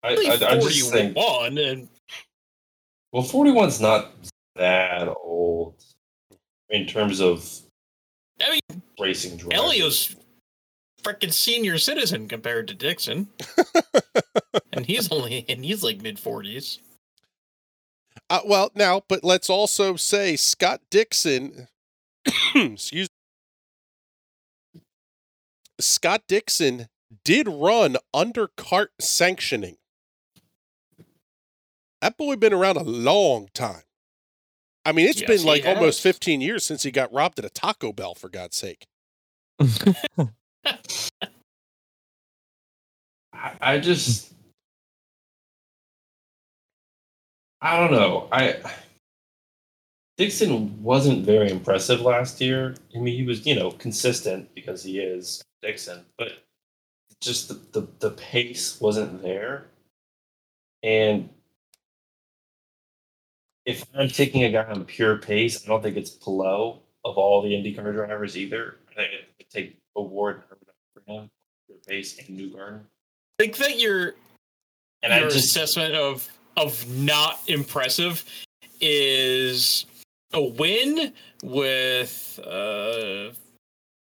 I, Only I, I'm just saying. 41, and Well, 41's not that old in terms of I mean, racing drivers. Elio's freaking senior citizen compared to Dixon, and he's only and he's like mid 40s. Uh, well, now, but let's also say Scott Dixon, excuse Scott Dixon did run under CART sanctioning. That boy been around a long time. I mean, it's Yes, been he like almost 15 years since he got robbed at a Taco Bell, for God's sake. I, I just I don't know. I Dixon wasn't very impressive last year. I mean, he was, you know, consistent because he is Dixon, but just the, the, the pace wasn't there. And if I'm taking a guy on pure pace, I don't think it's Palou of all the IndyCar drivers either. I think it would take O'Ward for him, pure pace and Newgarden. I think that your And your just assessment of of not impressive is a win with uh,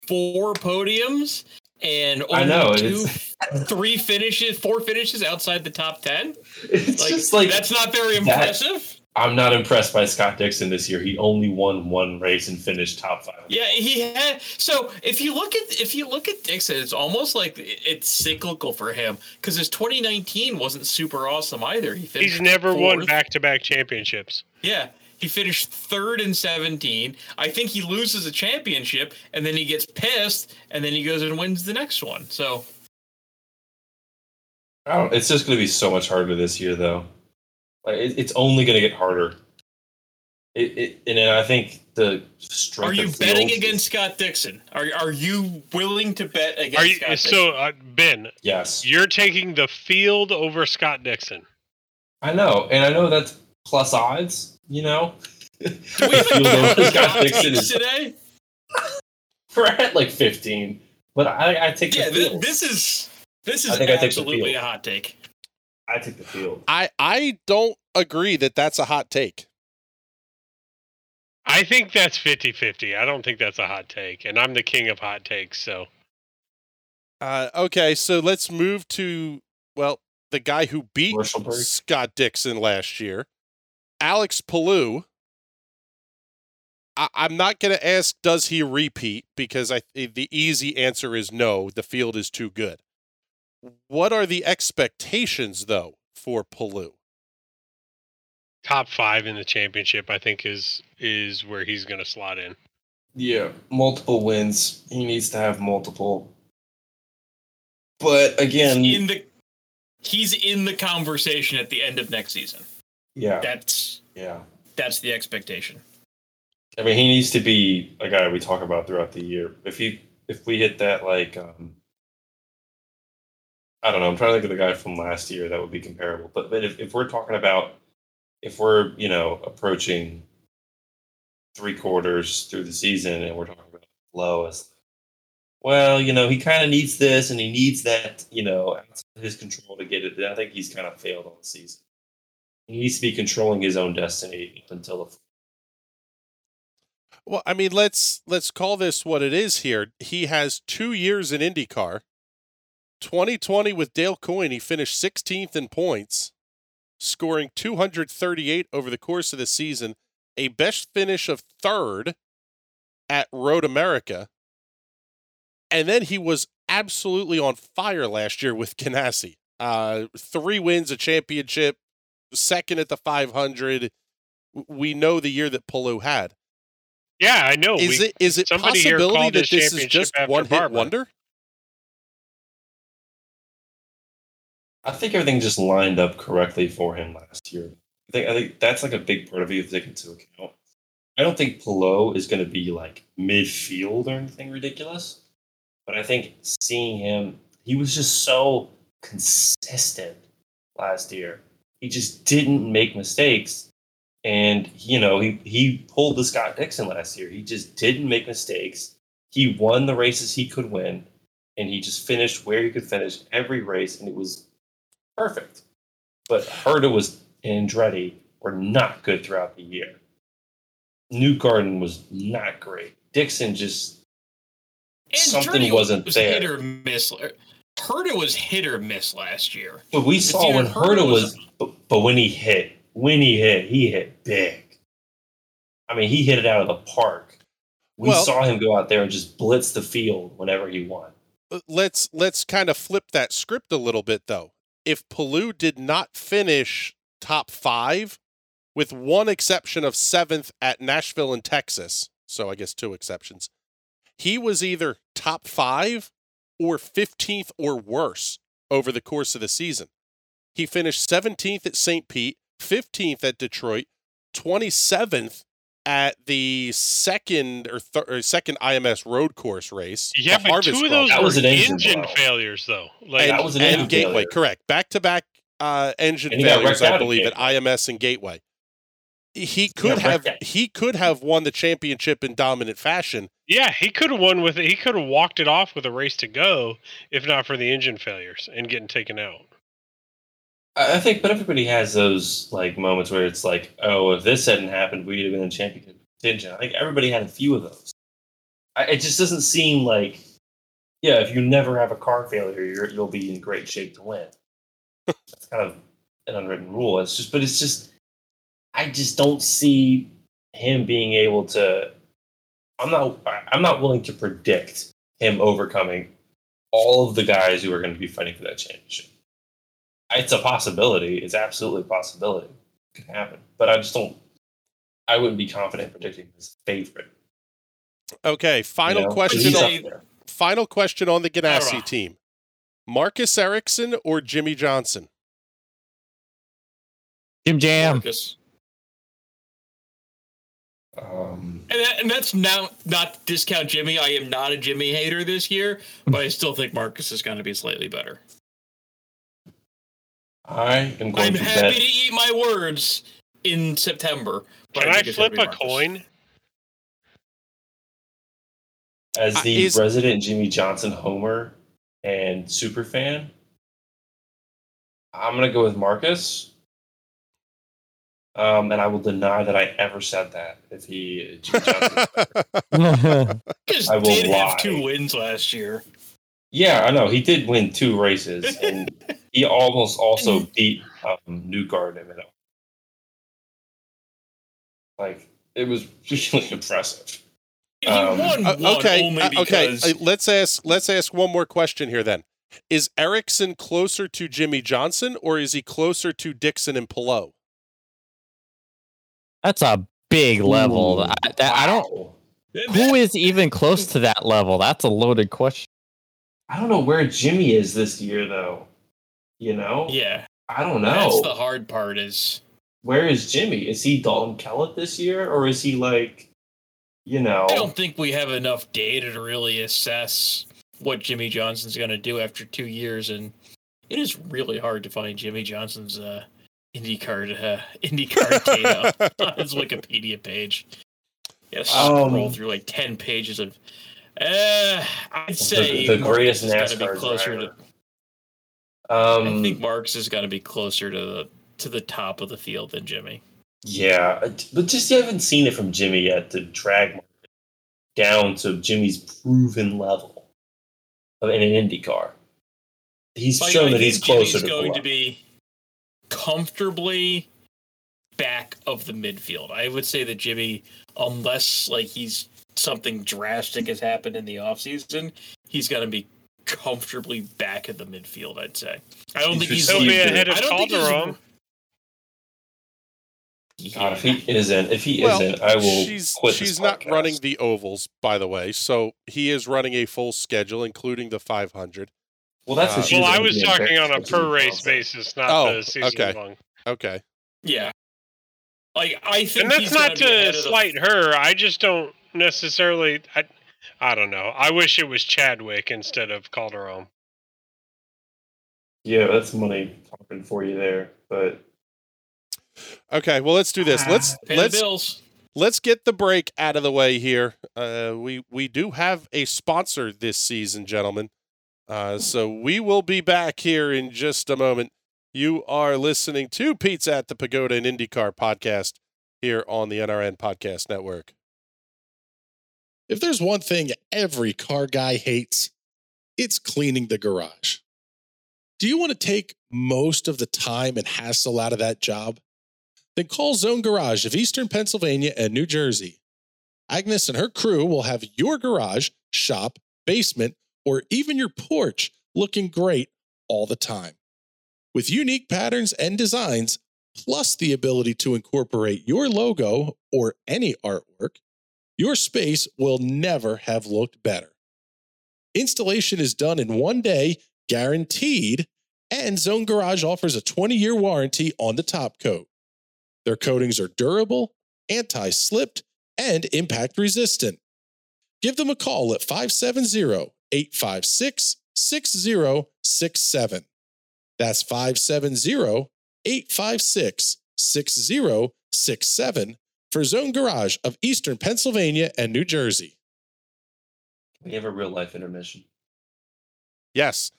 four podiums and I know, two, three finishes, four finishes outside the top ten. it's Like, just like that's not very that- impressive. I'm not impressed by Scott Dixon this year. He only won one race and finished top five. Yeah, he had. So if you look at if you look at Dixon, it's almost like it's cyclical for him because his 2019 wasn't super awesome either. He finished He's never won back to back championships. Yeah, he finished third in 17. I think he loses a championship and then he gets pissed and then he goes and wins the next one. So I don't, it's just going to be so much harder this year, though. Like it, it's only going to get harder. It, it, and then I think the strength. are you of betting against Scott Dixon? Are are you willing to bet against Are you Scott so uh, Ben? Yes, You're taking the field over Scott Dixon. I know, and I know that's plus odds. You know, Do we have Field over Scott Dixon is today? we're at like 15, but I, I take Yeah, the thi- field. this is this I is think I take the absolutely field. a hot take. I take the field. I, I don't agree that that's a hot take. I think that's 50 50. I don't think that's a hot take. And I'm the king of hot takes. So Uh, okay, so let's move to well, the guy who beat Scott Dixon last year, Alex Palou. I, I'm not going to ask, does he repeat? Because I the easy answer is no. The field is too good. What are the expectations though for Palou? Top five in the championship, I think, is is where he's going to slot in. Yeah, multiple wins. He needs to have multiple. But again, in the he's in the conversation at the end of next season. yeah, That's yeah. that's the expectation. I mean, he needs to be a guy we talk about throughout the year. If he, if we hit that, like, um, I don't know. I'm trying to think of the guy from last year that would be comparable. But but if, if we're talking about, if we're you know approaching three quarters through the season and we're talking about low as, well, you know, he kind of needs this and he needs that, you know, outside his control to get it. I think he's kind of failed on the season. He needs to be controlling his own destiny until the Well, I mean, let's let's call this what it is here. He has two years in IndyCar. 2020 with Dale Coyne, he finished 16th in points, scoring 238 over the course of the season, a best finish of third at Road America. And then he was absolutely on fire last year with Ganassi. Uh, three wins, a championship, second at the 500. We know the year that Palou had. Yeah, I know. Is we, it is it possibility that this is just one hit wonder? I think everything just lined up correctly for him last year. I think I think that's like a big part of it to take into account. I don't think Palou is going to be like midfield or anything ridiculous, but I think seeing him, he was just so consistent last year. He just didn't make mistakes, and you know he he pulled the Scott Dixon last year. He just didn't make mistakes. He won the races he could win, and he just finished where he could finish every race, and it was perfect. But Herta was and Andretti were not good throughout the year. Newgarden was not great. Dixon just something Andretti wasn't was there. Hit or miss. Herta was hit or miss last year. But we saw either when Herta Herta was- was, but, but when he hit, when he hit, he hit big. I mean, he hit it out of the park. We Well- saw him go out there and just blitz the field whenever he won. Let's let's kind of flip that script a little bit though. If Palou did not finish top five, with one exception of seventh at Nashville and Texas, so I guess two exceptions, he was either top five or 15th or worse over the course of the season. He finished 17th at St. Pete, 15th at Detroit, 27th at the second or, th- or second IMS road course race. Yeah, but Harvest two of those That were was an engine engine, failures, though. Like and, that was an and engine Gateway, failure. correct. Back to back uh engine And he got failures, I believe, at IMS and Gateway. He could got have wrecked he could have won the championship in dominant fashion. yeah, he could have won with it. He could have walked it off with a race to go, if not for the engine failures and getting taken out. I think, but everybody has those like moments where it's like, oh, if this hadn't happened, we'd have been in championship contention. I think everybody had a few of those. I, it just doesn't seem like, yeah, if you never have a car failure, you're, you'll be in great shape to win. That's kind of an unwritten rule. It's just, but it's just, I just don't see him being able to. I'm not. I'm not willing to predict him overcoming all of the guys who are going to be fighting for that championship it's a possibility. It's absolutely a possibility. It can happen. But I just don't I wouldn't be confident predicting his favorite. Okay, you final know? Question on final question on the I don't. Ganassi team. Marcus Ericsson or Jimmie Johnson? Jim Jam. Marcus. Um, And, that, and that's now not discount Jimmy. I am not a Jimmy hater this year, but I still think Marcus is going to be slightly better. I am going I'm to happy bet to eat my words in September. but Can I think flip a Marcus. coin? as Uh, the is- resident Jimmie Johnson homer and super fan. I'm gonna go with Marcus. Um, and I will deny that I ever said that. If he Jimmie Johnson, I will did lie. have two wins last year. yeah, I know he did win two races, and He almost also beat um, Newgard in it. Like it was really impressive. He Um, won Uh, one okay, only uh, okay. uh, let's ask. Let's ask one more question here. Then, is Ericsson closer to Jimmie Johnson, or is he closer to Dixon and Palou? That's a big level. Ooh, I, that, I don't. Who is even close to that level? That's a loaded question. I don't know where Jimmy is this year, though. You know, yeah, I don't know. that's the hard part. Is Where is Jimmy? Is he Dalton Kellett this year, or is he like, you know? I don't think we have enough data to really assess what Jimmie Johnson's going to do after two years, and it is really hard to find Jimmie Johnson's uh, IndyCar uh, IndyCar data on his Wikipedia page. Yes, Um, scroll through like ten pages of. Uh, I'd say the Marcus greatest has gotta be NASCAR closer driver. to. Um, I think Marks has got to be closer to the to the top of the field than Jimmy. Yeah, but just you haven't seen it from Jimmy yet to drag Marcus down to Jimmy's proven level of in an Indy car. He's Like, shown that he's closer to. Jimmy's to going to be comfortably back of the midfield. I would say that Jimmy, unless like he's something drastic has happened in the offseason, he's going to be comfortably back at the midfield. I'd say. I don't think he's. He'll He'll be ahead of I don't think he's- Calderon. God, if he isn't, if he well, isn't, I will she's quit. she's this not running the ovals, by the way. So he is running a full schedule, including the 500. Well, that's Uh, Well, I was talking on a per race basis, not Oh, the season okay. long. Okay. Yeah. Like I think, And that's he's not gonna be ahead to of the- slight her. I just don't necessarily. I, I don't know. I wish it was Chadwick instead of Calderon. Yeah, that's money talking for you there, but Okay. Well, let's do this. Let's Pay the let's bills. let's get the break out of the way here. Uh, we we do have a sponsor this season, gentlemen. Uh, so we will be back here in just a moment. You are listening to Pizza at the Pagoda and IndyCar podcast here on the NRN Podcast Network. If there's one thing every car guy hates, it's cleaning the garage. Do you want to take most of the time and hassle out of that job? Then call Zone Garage of Eastern Pennsylvania and New Jersey. Agnes and her crew will have your garage, shop, basement, or even your porch looking great all the time. With unique patterns and designs, plus the ability to incorporate your logo or any artwork, your space will never have looked better. Installation is done in one day, guaranteed, and Zone Garage offers a 20 year warranty on the top coat. Their coatings are durable, anti slipped, and impact resistant. Give them a call at 570 856 6067. That's 570 856 6067 for Zone Garage of Eastern Pennsylvania and New Jersey. we have a real life intermission. Yes.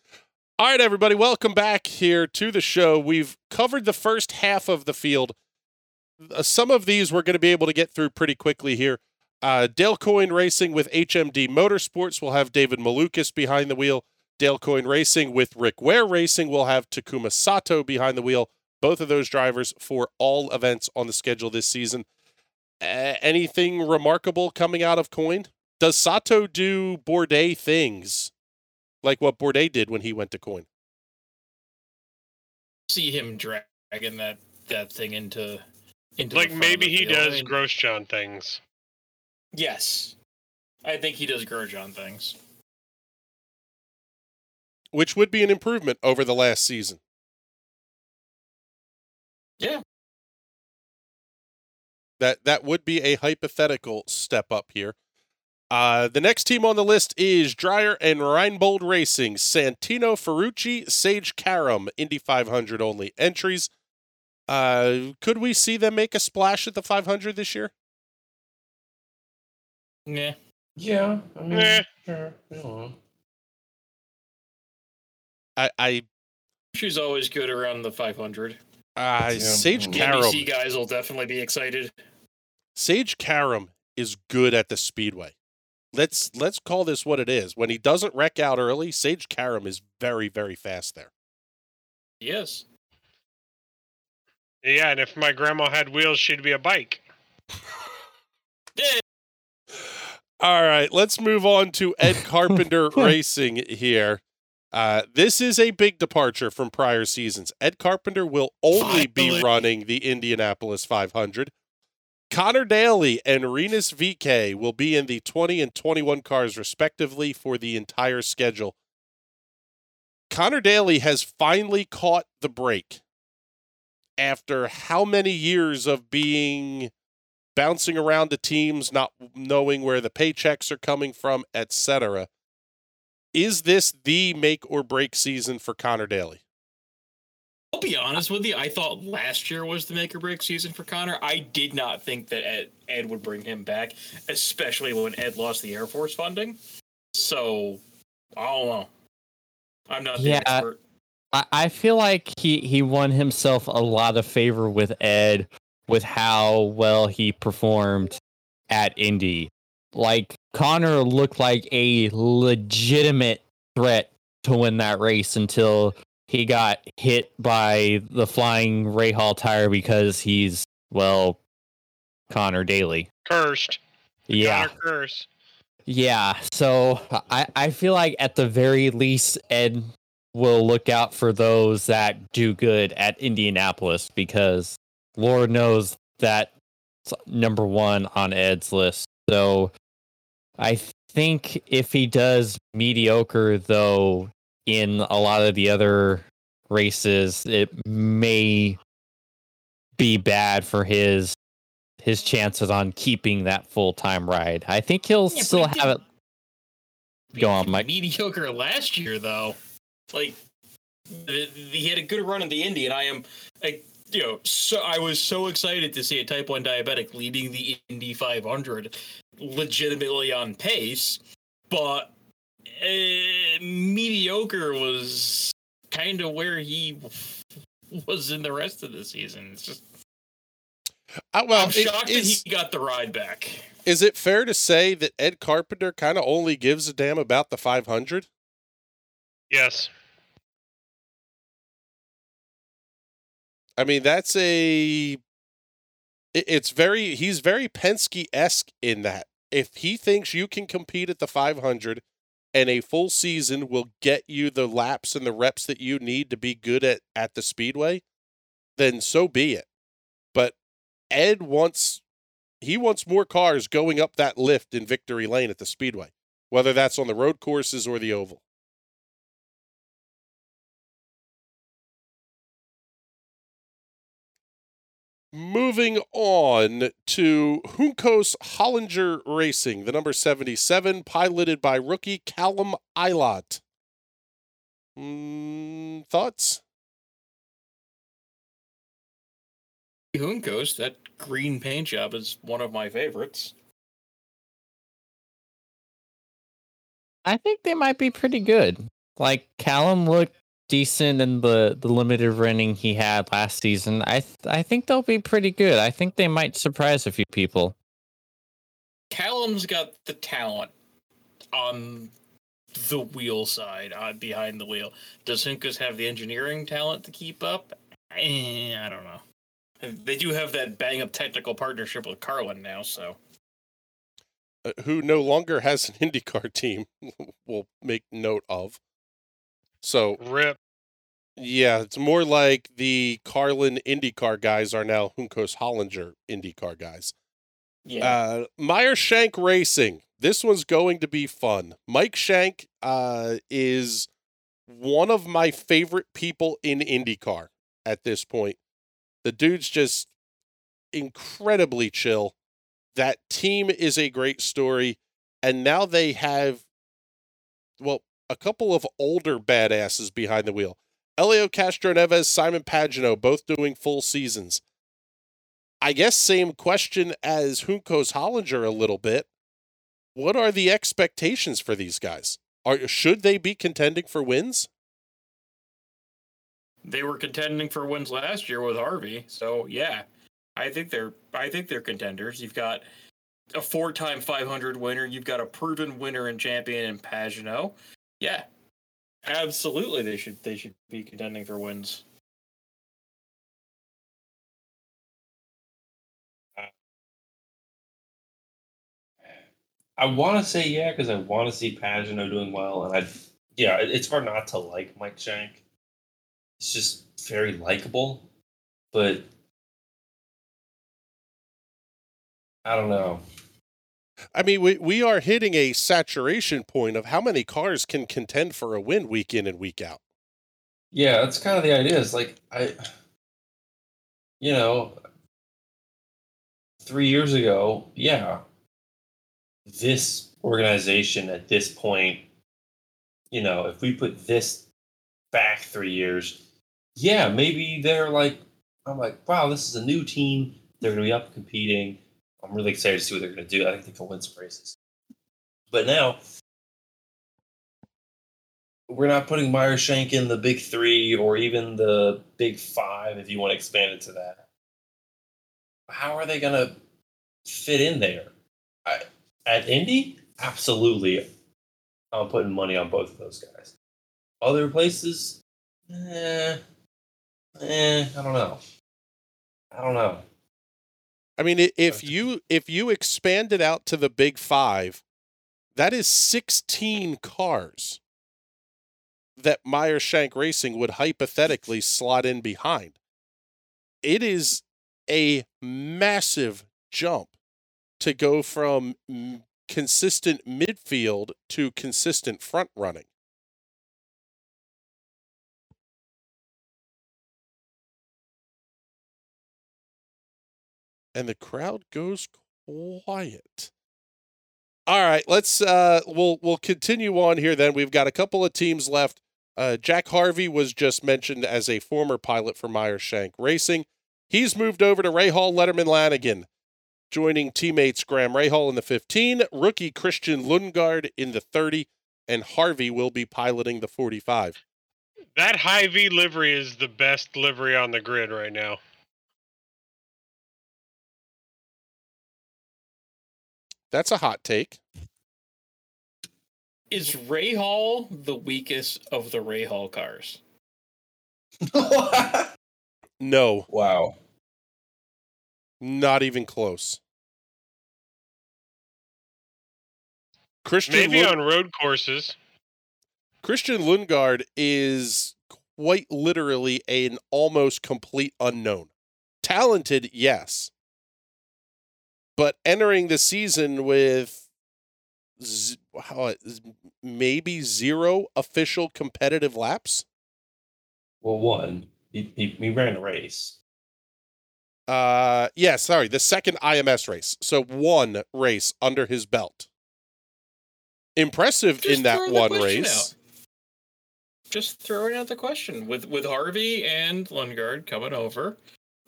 All right, everybody, welcome back here to the show. We've covered the first half of the field. Uh, some of these we're going to be able to get through pretty quickly here. Uh, Dale Coyne Racing with HMD Motorsports will have David Malukas behind the wheel. Dale Coyne Racing with Rick Ware Racing will have Takuma Sato behind the wheel. Both of those drivers for all events on the schedule this season. Uh, anything remarkable coming out of Coyne? Does Sato do Bourdais things? like what Bourdais did when he went to Coyne. see him dragging that that thing into into Like front maybe the he field. I does mean, Grosjean things. Yes, I think he does Grosjean things. which would be an improvement over the last season. Yeah. That that would be a hypothetical step up here. Uh, the next team on the list is Dreyer and Reinbold Racing, Santino Ferrucci, Sage Karam, Indy 500 only entries. Uh, could we see them make a splash at the 500 this year? Yeah, Yeah. I mean, Eh. sure. I. I, I, she's always good around the 500. uh, Yeah. Sage The The Karam. NBC guys will definitely be excited. Sage Karam is good at the speedway. Let's let's call this what it is. When he doesn't wreck out early, Sage Karam is very very fast there. Yes. Yeah, and if my grandma had wheels, she'd be a bike. All right, let's move on to Ed Carpenter Racing here. Uh, this is a big departure from prior seasons. Ed Carpenter will only be running the Indianapolis 500. Connor Daly and Rinus VeeKay will be in the 20 and 21 cars, respectively, for the entire schedule. Connor Daly has finally caught the break after how many years of being bouncing around the teams, not knowing where the paychecks are coming from, etc. Is this the make or break season for Connor Daly? I'll be honest with you. I thought last year was the make or break season for Connor. I did not think that Ed, Ed would bring him back, especially when Ed lost the Air Force funding. So, I don't know. I'm not the Yeah. expert. I, I feel like he, he won himself a lot of favor with Ed with how well he performed at Indy. Like Connor looked like a legitimate threat to win that race until he got hit by the flying Rahal tire because he's well Connor Daly. Cursed. Yeah. Connor curse. Yeah, so I, I feel like at the very least, Ed will look out for those that do good at Indianapolis because Lord knows that's number one on Ed's list. So I think if he does mediocre, though, in a lot of the other races, it may be bad for his his chances on keeping that full time ride. I think he'll Yeah, still he have it. Go on, Mike. Mediocre last year, though. Like, he had a good run in the Indy, and I am, like, you know, so I was so excited to see a Type One diabetic leading the Indy 500, legitimately on pace. But uh, mediocre was kind of where he was in the rest of the season. It's just, Uh, well, I'm it- shocked he got the ride back. is it fair to say that Ed Carpenter kind of only gives a damn about the 500? Yes. I mean, that's a. it- It's very. He's very Penske esque in that. If he thinks you can compete at the 500 and a full season will get you the laps and the reps that you need to be good at, at the speedway, then so be it. But Ed wants. He wants more cars going up that lift in victory lane at the speedway, whether that's on the road courses or the oval. Moving on to Juncos Hollinger Racing, the number 77, piloted by rookie Callum Ilott. Mm, thoughts? Juncos, that green paint job is one of my favorites. I think they might be pretty good. Like Callum looked decent in the the limited running he had last season. I th- I think they'll be pretty good. I think they might surprise a few people. Callum's got the talent on the wheel side, uh, behind the wheel. Does Juncos have the engineering talent to keep up? Eh, I don't know. They do have that bang up technical partnership with Carlin now, so Uh, who no longer has an IndyCar team, we'll make note of. So, Rip. Yeah, it's more like the Carlin IndyCar guys are now Juncos Hollinger IndyCar guys. yeah. Uh, Meyer Shank Racing. This one's going to be fun. Mike Shank uh, is one of my favorite people in IndyCar at this point. The dude's just incredibly chill. That team is a great story. And now they have, well, a couple of older badasses behind the wheel. Elio Castroneves, Simon Pagenaud, both doing full seasons. I guess same question as Juncos Hollinger a little bit. What are the expectations for these guys? Are should they be contending for wins? they were contending for wins last year with Harvey, so yeah. I think they're I think they're contenders. You've got a four-time 500 winner. You've got a proven winner and champion in Pagenaud. Yeah, Absolutely, they should they should be contending for wins. I want to say yeah because I want to see Pagenaud doing well, and I yeah, it's hard not to like Mike Shank. He's just very likable, but I don't know. I mean, we, we are hitting a saturation point of how many cars can contend for a win week in and week out. Yeah, that's kind of the idea. It's like I, you know, three years ago, yeah, this organization at this point, you know, if we put this back three years, yeah, maybe they're like, I'm like, wow, this is a new team. They're going to be up competing. I'm really excited to see what they're going to do. I think they can win some races. But now, we're not putting Meyer Shank in the big three or even the big five, if you want to expand it to that. How are they going to fit in there? I, at Indy, absolutely. I'm putting money on both of those guys. Other places, eh, eh, I don't know. I don't know. I mean, if you if you expand it out to the big five, that is 16 cars that Meyer Shank Racing would hypothetically slot in behind. It is a massive jump to go from consistent midfield to consistent front running. And the crowd goes quiet. All right, let's uh we'll we'll continue on here then. We've got a couple of teams left. Uh Jack Harvey was just mentioned as a former pilot for Meyer Shank Racing. He's moved over to Rahal Letterman Lanigan, joining teammates Graham Rahal in the 15, rookie Christian Lundgaard in the 30, and Harvey will be piloting the 45. That Hy-Vee livery is the best livery on the grid right now. That's a hot take. Is Rahal the weakest of the Rahal cars? No, wow. not even close. Christian Maybe Lund- on road courses. Christian Lundgaard is quite literally an almost complete unknown. Talented, yes. But entering the season with z- how, maybe zero official competitive laps. Well, one, he, he, he ran a race. Uh, yeah, sorry, the second IMS race. So one race under his belt. Impressive Just in that one race. out. Just throwing out the question with with Harvey and Lundgaard coming over,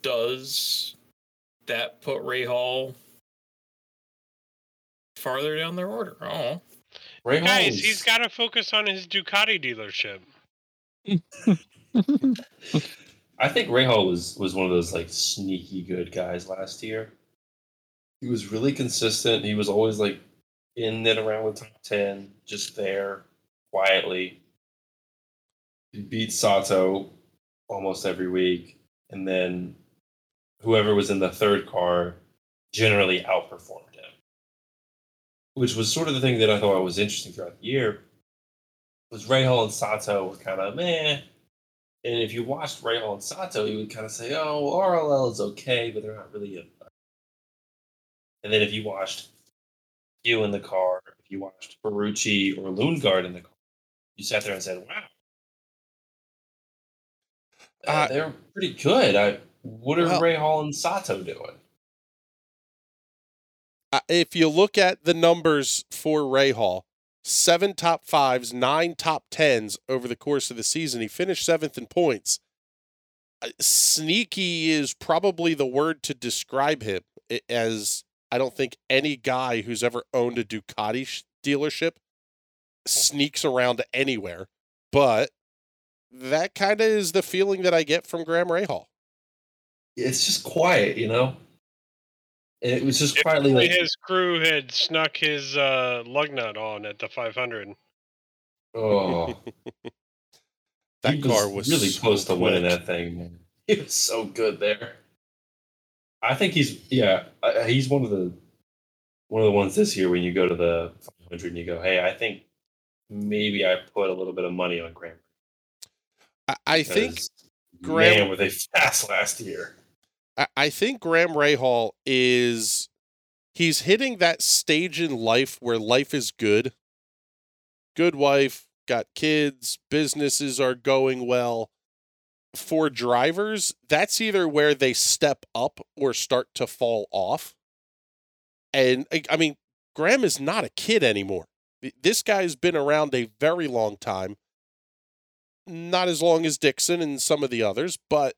does that put Ray Hall farther down their order? Oh, Ray Guys, is- he's got to focus on his Ducati dealership. I think Rahal was was one of those like sneaky good guys last year. He was really consistent. He was always like in and around with top ten, just there quietly. He beat Sato almost every week, and then whoever was in the third car generally outperformed him, which was sort of the thing that I thought was interesting throughout the year. Was Rahal and Sato were kind of meh, and if you watched Rahal and Sato, you would kind of say, "Oh, RLL is okay, but they're not really a." And then if you watched you in the car, if you watched Ferrucci or Lundgaard in the car, you sat there and said, "Wow, uh, Uh, they're pretty good." I what are well- Rahal and Sato doing? Uh, if you look at the numbers for Rahal, seven top fives, nine top tens over the course of the season. He finished seventh in points. Uh, Sneaky is probably the word to describe him, as I don't think any guy who's ever owned a Ducati dealership sneaks around anywhere. But that kind of is the feeling that I get from Graham Rahal. It's just quiet, you know. And it was just If quietly like, his crew had snuck his uh, lug nut on at the 500. oh. That he car was really so close to winning that thing. Man. He was so good there. I think he's yeah, uh, he's one of the one of the ones this year when you go to the 500 and you go, hey, I think maybe I put a little bit of money on Graham. I, I think Graham- man, were they fast last year? I, think Graham Rahal is he's hitting that stage in life where life is good. Good wife, got kids, businesses are going well. For drivers, that's either where they step up or start to fall off. And I- I mean, Graham is not a kid anymore. This guy's been around a very long time. Not as long as Dixon and some of the others, but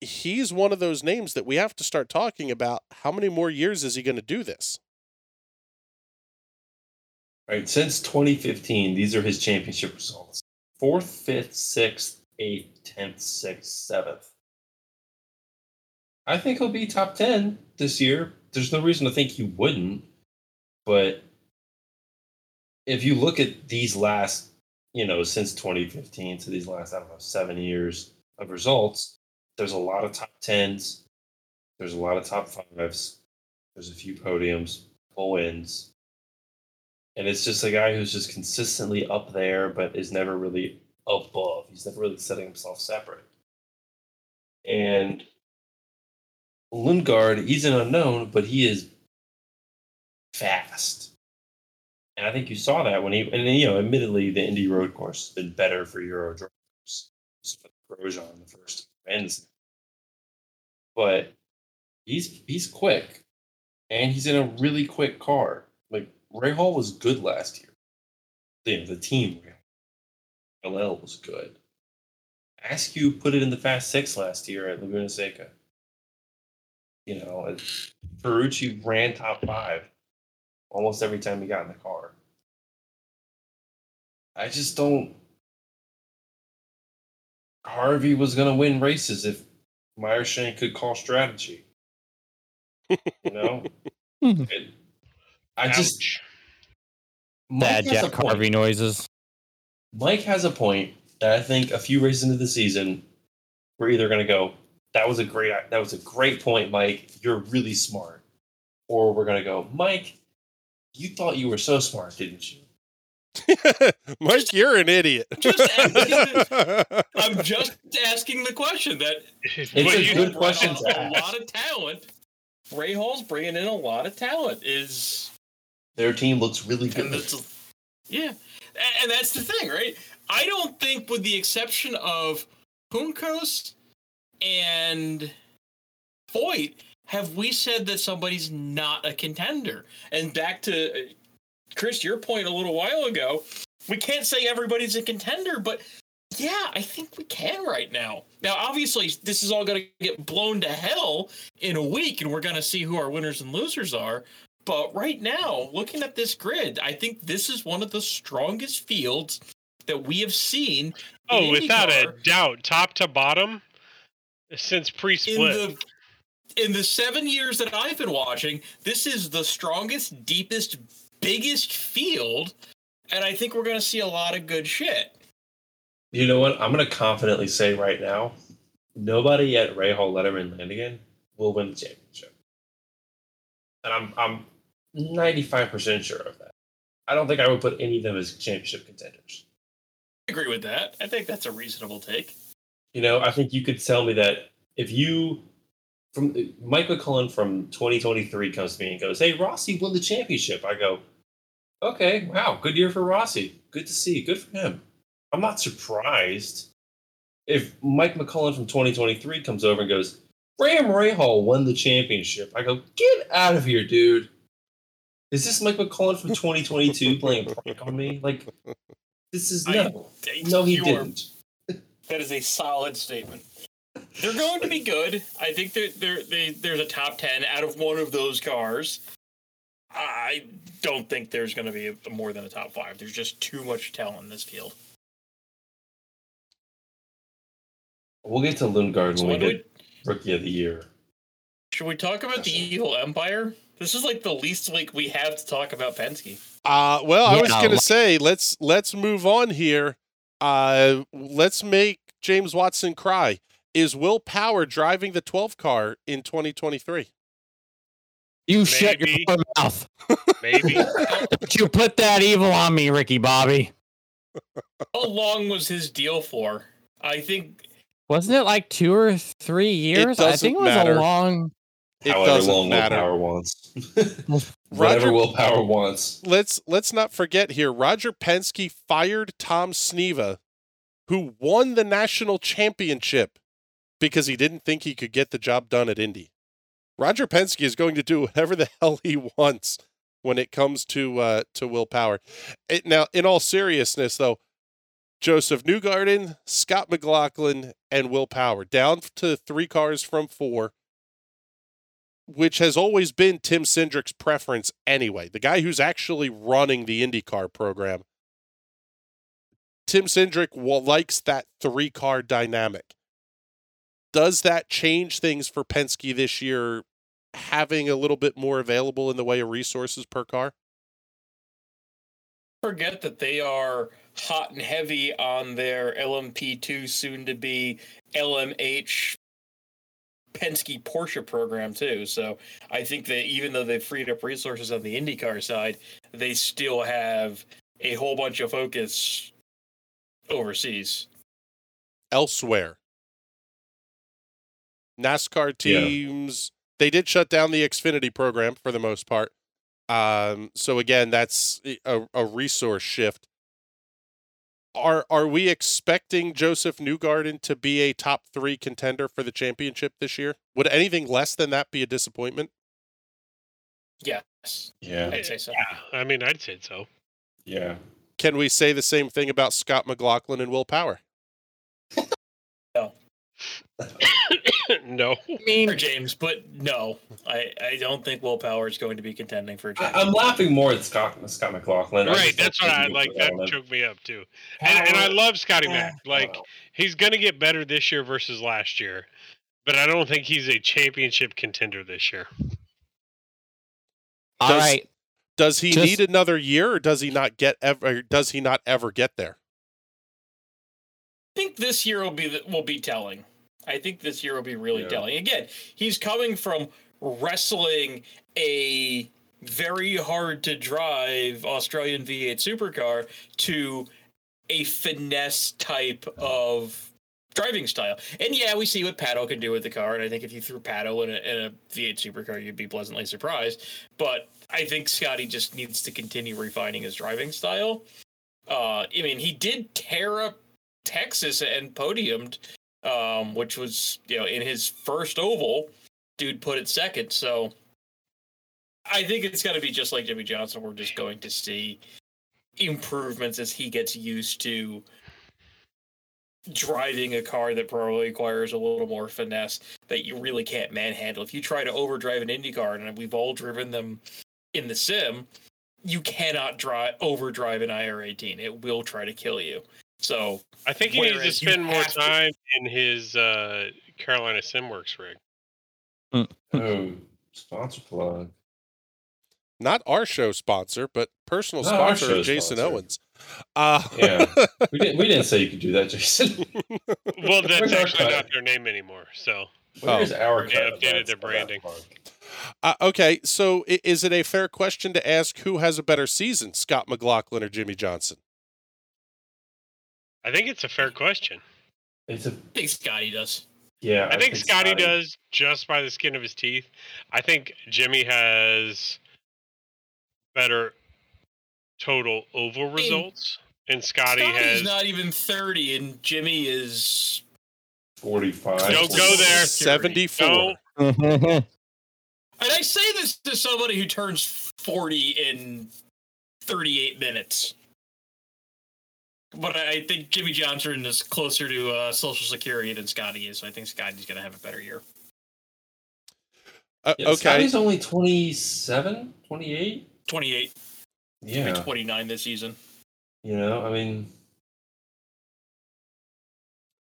he's one of those names that we have to start talking about. How many more years is he going to do this? Right. Since 2015, these are his championship results fourth, fifth, sixth, eighth, tenth, sixth, seventh. I think he'll be top 10 this year. There's no reason to think he wouldn't. But if you look at these last, you know, since 2015 to these last, I don't know, seven years of results, there's a lot of top 10s. There's a lot of top fives. There's a few podiums, full wins. And it's just a guy who's just consistently up there, but is never really above. He's never really setting himself separate. And Lundgaard, he's an unknown, but he is fast. And I think you saw that when he, and you know, admittedly, the Indy Road Course has been better for Euro drivers. Grosjean the first wins. But he's he's quick, and he's in a really quick car. Like Rahal was good last year. Know, the team LL was good. Askew put it in the Fast Six last year at Laguna Seca. You know, Ferrucci ran top five almost every time he got in the car. I just don't. Harvey was going to win races if Meyershank could call strategy. You know? Hmm. It- I just. Ouch. Mike Bad Jack. Harvey noises. Mike has a point that I think a few races into the season, we're either going to go, "That was a great, that was a great point, Mike. You're really smart," or we're going to go, "Mike, you thought you were so smart, didn't you?" Mike, you're an idiot. Just I'm just asking the question that It's a good question up to a lot of talent. Rahal's bringing in a lot of talent. Is Their team looks really and good. that's yeah, and that's the thing, right? I don't think, with the exception of Juncos and Foyt, have we said that somebody's not a contender? And back to Chris, your point a little while ago, we can't say everybody's a contender, but yeah, I think we can right now. Now, obviously, this is all going to get blown to hell in a week, and we're going to see who our winners and losers are. But right now, looking at this grid, I think this is one of the strongest fields that we have seen. Oh, in Oh, without a doubt, top to bottom, since pre-split. the in the seven years that I've been watching, this is the strongest, deepest, biggest field, and I think we're going to see a lot of good shit. You know what? I'm going to confidently say right now, nobody at Rahal, Letterman, Lanigan will win the championship, and I'm I'm 95 percent sure of that. I don't think I would put any of them as championship contenders. I agree with that. I think that's a reasonable take. You know, I think you could tell me that if you from Mike McCullen from 2023 comes to me and goes, "Hey, Rossi won the championship," I go, "Okay, wow, good year for Rossi. Good to see. Good for him." I'm not surprised if Mike McCullen from 2023 comes over and goes, "Graham Rahal won the championship." I go, "Get out of here, dude." Is this Mike McCullen from 2022 playing prank on me? Like, this is I- no, no, he You didn't. That is a solid statement. They're going to be good. I think they're, they're, they, there's a top 10 out of one of those cars. I don't think there's going to be a, more than a top five. There's just too much talent in this field. We'll get to Lundgaard So when we do get Rookie of the Year. Should we talk about the Evil Empire? This is like the least week we have to talk about Penske. Uh, well, I was gonna say let's let's move on here. Uh, let's make James Watson cry. Is Will Power driving the 12 car in 2023? You shut your mouth. Maybe. Don't you put that evil on me, Ricky Bobby. How long was his deal for? I think Wasn't it like two or three years? I doesn't think it was matter. a long. It However doesn't long matter. Will Power wants. Roger- Whatever Will Power wants. let's let's not forget here. Roger Penske fired Tom Sneva, who won the national championship because he didn't think he could get the job done at Indy. Roger Penske is going to do whatever the hell he wants when it comes to uh, to Will Power. It, now, in all seriousness, though, Josef Newgarden, Scott McLaughlin, and Will Power down to three cars from four which has always been Tim Cindric's preference anyway. The guy who's actually running the IndyCar program. Tim Cindric wa- likes that three car dynamic. Does that change things for Penske this year, having a little bit more available in the way of resources per car? forget that they are hot and heavy on their LMP2 soon to be LMH Penske Porsche program too. So I think that even though they've freed up resources on the IndyCar side, they still have a whole bunch of focus overseas. Elsewhere, NASCAR Yeah. teams, they did shut down the Xfinity program for the most part. Um, so again, that's a, a resource shift. Are are we expecting Josef Newgarden to be a top three contender for the championship this year? Would anything less than that be a disappointment? Yes, Yeah. I'd say so. Yeah, I mean, I'd say so. Yeah. Can we say the same thing about Scott McLaughlin and Will Power? no. I mean, For James, but no, I, I don't think Will Power is going to be contending for a I, championship. I'm laughing more at Scott Scott McLaughlin. Right, that's what I like. That develop. choked me up too. And, and I love Scotty Mack. Like don't he's gonna get better this year versus last year, but I don't think he's a championship contender this year. all Does- right. Does he Just- need another year, or does he not get ever? Does he not ever get there? I think this year will be will be telling. I think this year will be really Yeah. telling. Again, he's coming from wrestling a very hard to drive Australian V8 supercar to a finesse type of driving style. And yeah, we see what Pato can do with the car, and I think if you threw Pato in a, in a V8 supercar, you'd be pleasantly surprised. But I think Scotty just needs to continue refining his driving style. Uh, I mean, he did tear up Texas and podiumed, um, which was you know in his first oval. Dude put it second, so I think it's going to be just like Jimmie Johnson. We're just going to see improvements as he gets used to driving a car that probably requires a little more finesse that you really can't manhandle. If you try to overdrive an Indy car, and we've all driven them in the sim, you cannot drive overdrive an IR18. It will try to kill you. So I think he needs to spend more have to- time in his uh, Carolina SimWorks rig. Oh, sponsor plug. Not our show sponsor, but personal Not sponsor of Jason sponsor. Owens. Uh, Yeah. We didn't. We didn't say you could do that, Jason. Well, that's Where's actually not their name anymore. So Where's our They updated their branding. uh, okay, so is it a fair question to ask who has a better season, Scott McLaughlin or Jimmie Johnson? I think it's a fair question. It's a I think Scotty does. yeah. I think Scotty does just by the skin of his teeth. I think Jimmy has better total oval results, and Scotty Scotty's has. not even 30, and Jimmy is. Forty-five. Don't go there. 74. And I say this to somebody who turns 40 in 38 minutes. But I think Jimmie Johnson is closer to uh, Social Security than Scotty is, so I think Scotty's going to have a better year. Uh, Yeah, okay, Scotty's only 27, 28? 28, Yeah. 29 this season. You know, I mean,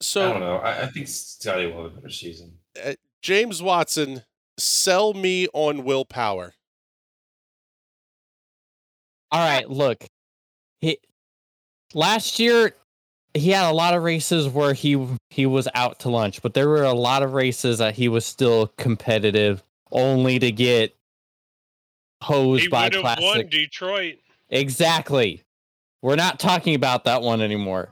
So I don't know. I, I think Scotty will have a better season. James Watson, sell me on Will Power. All right, look. He last year he had a lot of races where he he was out to lunch, but there were a lot of races that he was still competitive only to get hosed He by would won classic. Detroit. Exactly. We're not talking about that one anymore.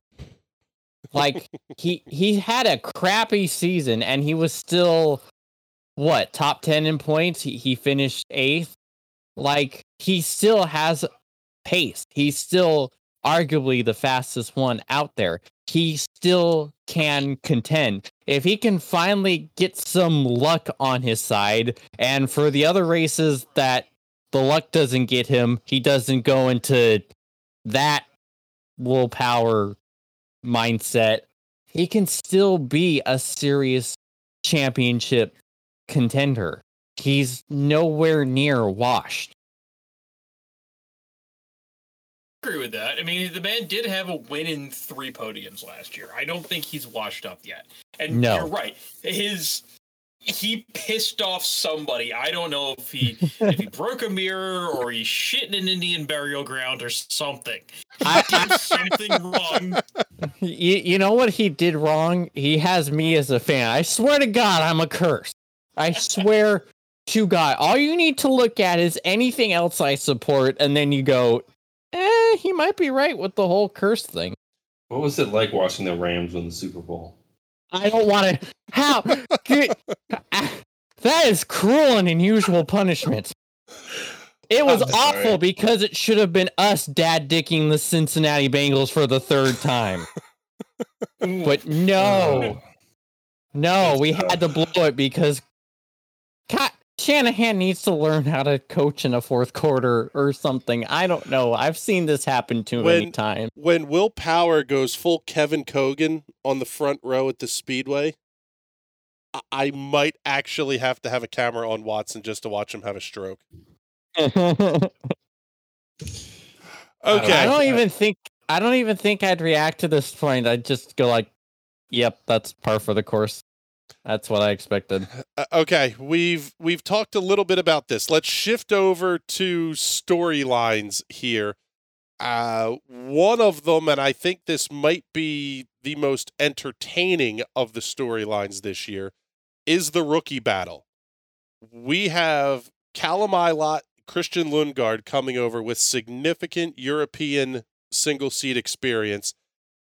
Like he he had a crappy season and he was still what, top 10 in points? He he finished 8th. Like he still has pace. He's still arguably the fastest one out there. He still can contend. If he can finally get some luck on his side and for the other races that the luck doesn't get him, he doesn't go into that willpower mindset, he can still be a serious championship contender. He's nowhere near washed. Agree with that. I mean, the man did have a win in three podiums last year. I don't think he's washed up yet. And No. you're right. His he pissed off somebody. I don't know if he if he broke a mirror or he shit in an Indian burial ground or something. I, did something wrong. you, you know what he did wrong? He has me as a fan. I swear to God, I'm a curse. I swear to God. All you need to look at is anything else I support, and then you go, eh, he might be right with the whole curse thing. What was it like watching the Rams win the Super Bowl? I don't want to. How? That is cruel and unusual punishment. It was sorry. awful because it should have been us dad dicking the Cincinnati Bengals for the third time. But no, no, we had to blow it because Ka- Shanahan needs to learn how to coach in a fourth quarter or something. I don't know. I've seen this happen too many times. When Will Power goes full Kevin Cogan on the front row at the Speedway, I, I might actually have to have a camera on Watson just to watch him have a stroke. Okay. I don't even think I don't even think I'd react to this point. I'd just go like, "Yep, that's par for the course." That's what I expected. Uh, okay, we've we've talked a little bit about this. Let's shift over to storylines here. Uh, one of them, and I think this might be the most entertaining of the storylines this year, is the rookie battle. We have Callum Ilott, Christian Lundgaard coming over with significant European single seat experience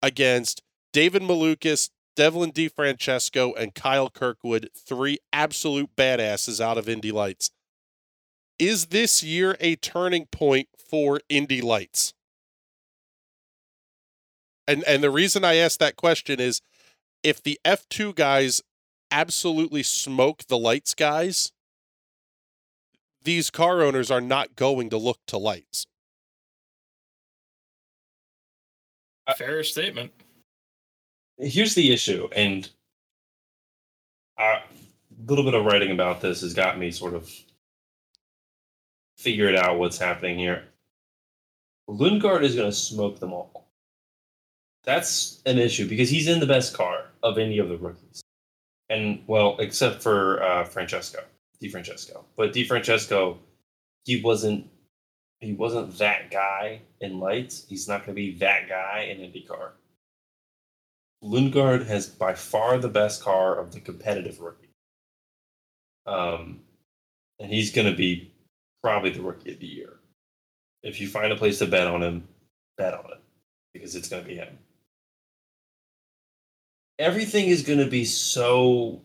against David Malukas, Devlin DeFrancesco, and Kyle Kirkwood, three absolute badasses out of Indy Lights. Is this year a turning point for Indy Lights? And and the reason I ask that question is if the F2 guys absolutely smoke the lights guys, these car owners are not going to look to lights. Fair statement. Here's the issue, and a little bit of writing about this has got me sort of figured out what's happening here. Lundgaard is going to smoke them all. That's an issue because he's in the best car of any of the rookies, and well, except for uh, Francesco, DeFrancesco. But DeFrancesco, he wasn't he wasn't that guy in lights. He's not going to be that guy in IndyCar. Lundgaard has by far the best car of the competitive rookie. Um, and he's going to be probably the rookie of the year. If you find a place to bet on him, bet on it because it's going to be him. Everything is going to be so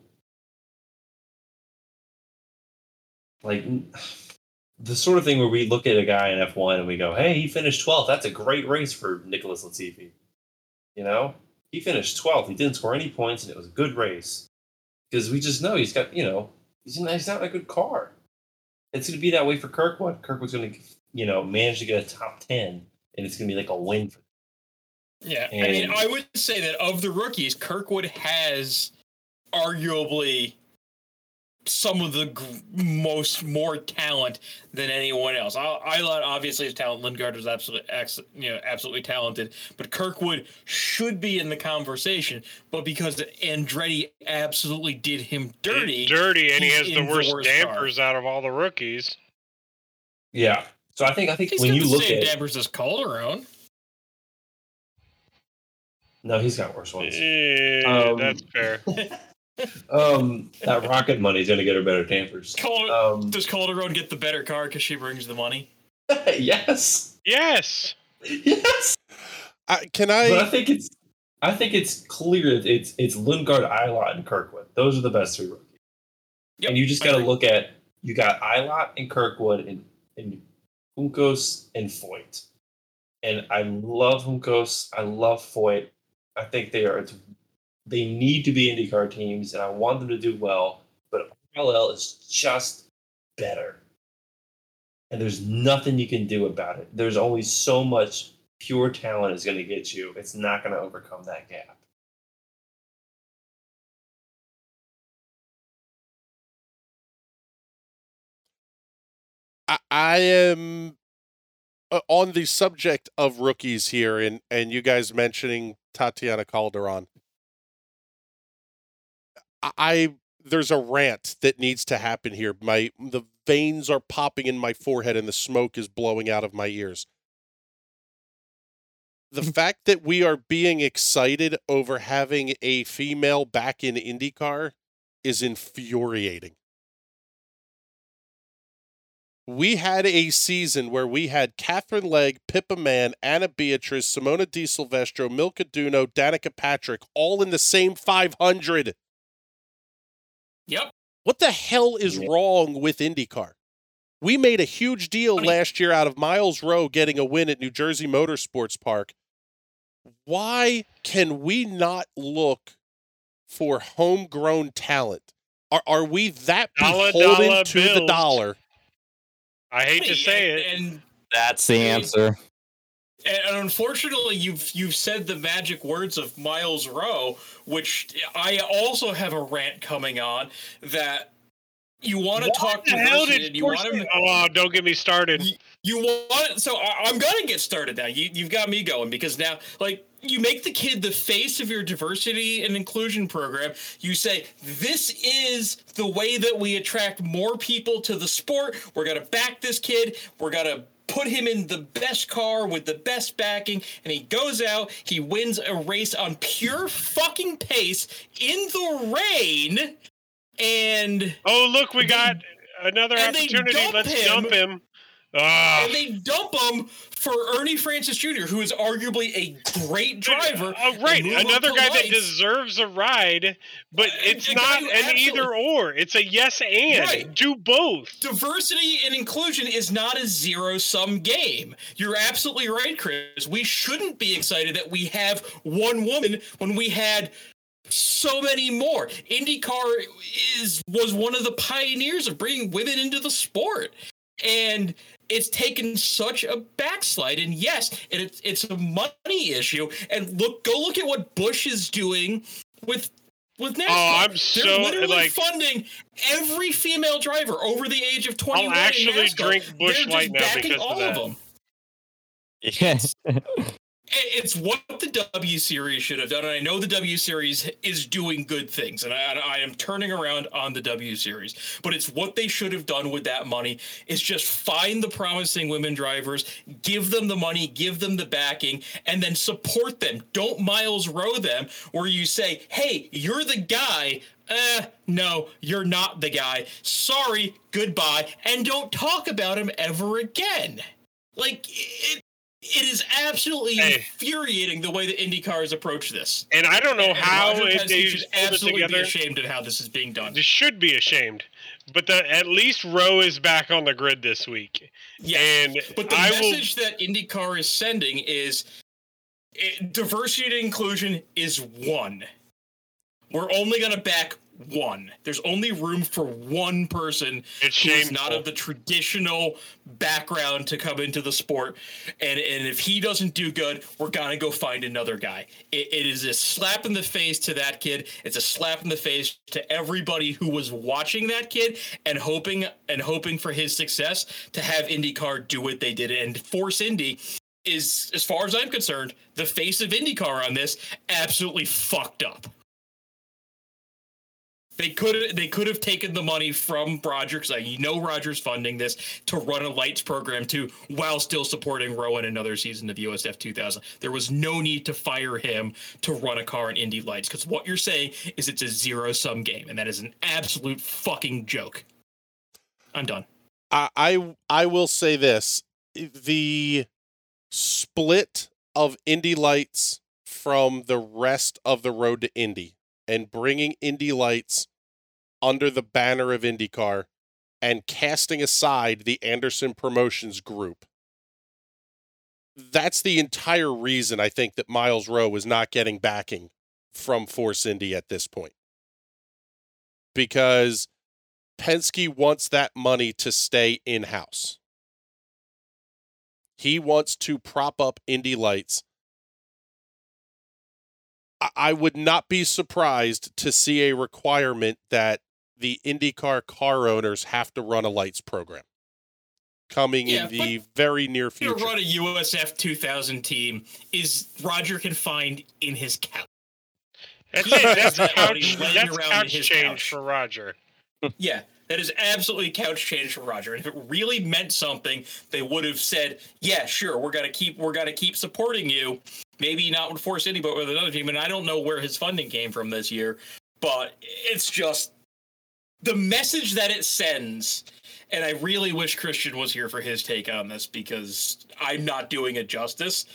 like the sort of thing where we look at a guy in F1 and we go, "Hey, he finished 12th. That's a great race for Nicholas Latifi." You know, he finished 12th. He didn't score any points, and it was a good race because we just know he's got, you know, he's not, he's not a good car. It's going to be that way for Kirkwood. Kirkwood's going to, you know, manage to get a top 10, and it's going to be like a win for Yeah, I mean, I would say that of the rookies, Kirkwood has arguably some of the g- most more talent than anyone else. I, I obviously is talent. Lundgaard was absolutely, ex, you know, absolutely talented, but Kirkwood should be in the conversation. But because Andretti absolutely did him dirty, He's dirty, and he has the in the worst worst car. out of all the rookies. Yeah. So I think I think he's when got you the look same at dampers as Calderon. no, he's got worse ones. Yeah, Um, that's fair. um, that ROKiT money's gonna get her better dampers. Cal- Um, Does Calderon get the better car because she brings the money? yes, Yes. yes. I, can But I I? think it's, I think it's clear that it's it's Lundgaard, Ilott, and Kirkwood. Those are the best three rookies. Yep, and you just got to look at you got Ilott and Kirkwood and and Juncos and Foyt. And I love Hunkos. I love Foyt. I think they are they need to be IndyCar teams, and I want them to do well. But RLL is just better, and there's nothing you can do about it. There's only so much pure talent is going to get you. It's not going to overcome that gap. I, I am uh, on the subject of rookies here, and and you guys mentioning Tatiana Calderon. I, there's a rant that needs to happen here. My the veins are popping in my forehead, and the smoke is blowing out of my ears. The mm. fact that we are being excited over having a female back in IndyCar is infuriating we had a season where we had Katherine Legge, Pippa Mann, Ana Beatriz, Simona de Silvestro, Milka Duno, Danica Patrick, all in the same 500. Yep. What the hell is Yeah. wrong with IndyCar? We made a huge deal Funny. last year out of Myles Rowe getting a win at New Jersey Motorsports Park. Why can we not look for homegrown talent? Are, are we that Dollar, beholden dollar to the dollar? I hate to say and, it. And That's the answer. And unfortunately, you've you've said the magic words of Myles Rowe, which I also have a rant coming on that you want to talk to and you want him. Oh, don't get me started. You, you want so I, I'm gonna get started now. You you've got me going because now like you make the kid the face of your diversity and inclusion program. You say this is the way that we attract more people to the sport. We're gonna back this kid. We're gonna put him in the best car with the best backing and he goes out he wins a race on pure fucking pace in the rain and Oh, look, we got another opportunity. dump Let's him. dump him. Ah, and they dump him for Ernie Francis Jr., who is arguably a great driver. Oh, right, and move up another the guy that deserves a ride, but Uh, it's not an either or. It's a yes and. Right. Do both. Diversity and inclusion is not a zero sum game. You're absolutely right, Chris. We shouldn't be excited that we have one woman when we had so many more. IndyCar is was one of the pioneers of bringing women into the sport. And it's taken such a backslide. And yes, it, it's a money issue. And look, go look at what Busch is doing with with NASCAR. Oh, I'm They're so literally like. funding every female driver over the age of 21. in actually NASCAR. drink Busch They're just Light now backing because of all that. them. Yes. It- It's what the W Series should have done, and I know the W Series is doing good things, and I, I am turning around on the W Series. But it's what they should have done with that money is just find the promising women drivers, give them the money, give them the backing, and then support them. Don't Myles Rowe them, where you say, "Hey, you're the guy." Eh, no, you're not the guy. Sorry, goodbye, and don't talk about him ever again. Like it, it is absolutely Hey. infuriating the way that IndyCar has approached this. And I don't know And how Roger it, they should it absolutely be ashamed of how this is being done. They should be ashamed. But the, at least Rowe is back on the grid this week. Yeah, And but the I will message that IndyCar is sending is eh, diversity and inclusion is one. We're only going to back one. There's only room for one person It's who is shameful. not of the traditional background to come into the sport. And and if he doesn't do good, we're gonna go find another guy. It, it is a slap in the face to that kid. It's a slap in the face to everybody who was watching that kid and hoping and hoping for his success to have IndyCar do what they did and force Indy. Is, as far as I'm concerned, the face of IndyCar on this absolutely fucked up. They could they could have taken the money from Roger because you know Roger's funding this to run a lights program too, while still supporting Rowan another season of USF 2000. There was no need to fire him to run a car in Indy Lights because what you're saying is it's a zero sum game, and that is an absolute fucking joke. I'm done. I, I I will say this: the split of Indy Lights from the rest of the road to Indy and bringing Indy Lights under the banner of IndyCar and casting aside the Andersen Promotions group. That's the entire reason I think that Myles Rowe is not getting backing from Force Indy at this point. Because Penske wants that money to stay in house. He wants to prop up Indy Lights. I- I would not be surprised to see a requirement that the IndyCar car owners have to run a lights program coming Yeah, in the very near To future. run a USF 2000 team is Roger can find in his couch. That's He it. That's couch. That's couch change couch. for Roger. Yeah, that is absolutely couch change for Roger. And if it really meant something, they would have said, "Yeah, sure, we're gonna keep we're gonna keep supporting you. Maybe not with Force Indy, but with another team." And I don't know where his funding came from this year, but it's just the message that it sends. And I really wish Christian was here for his take on this because I'm not doing it justice.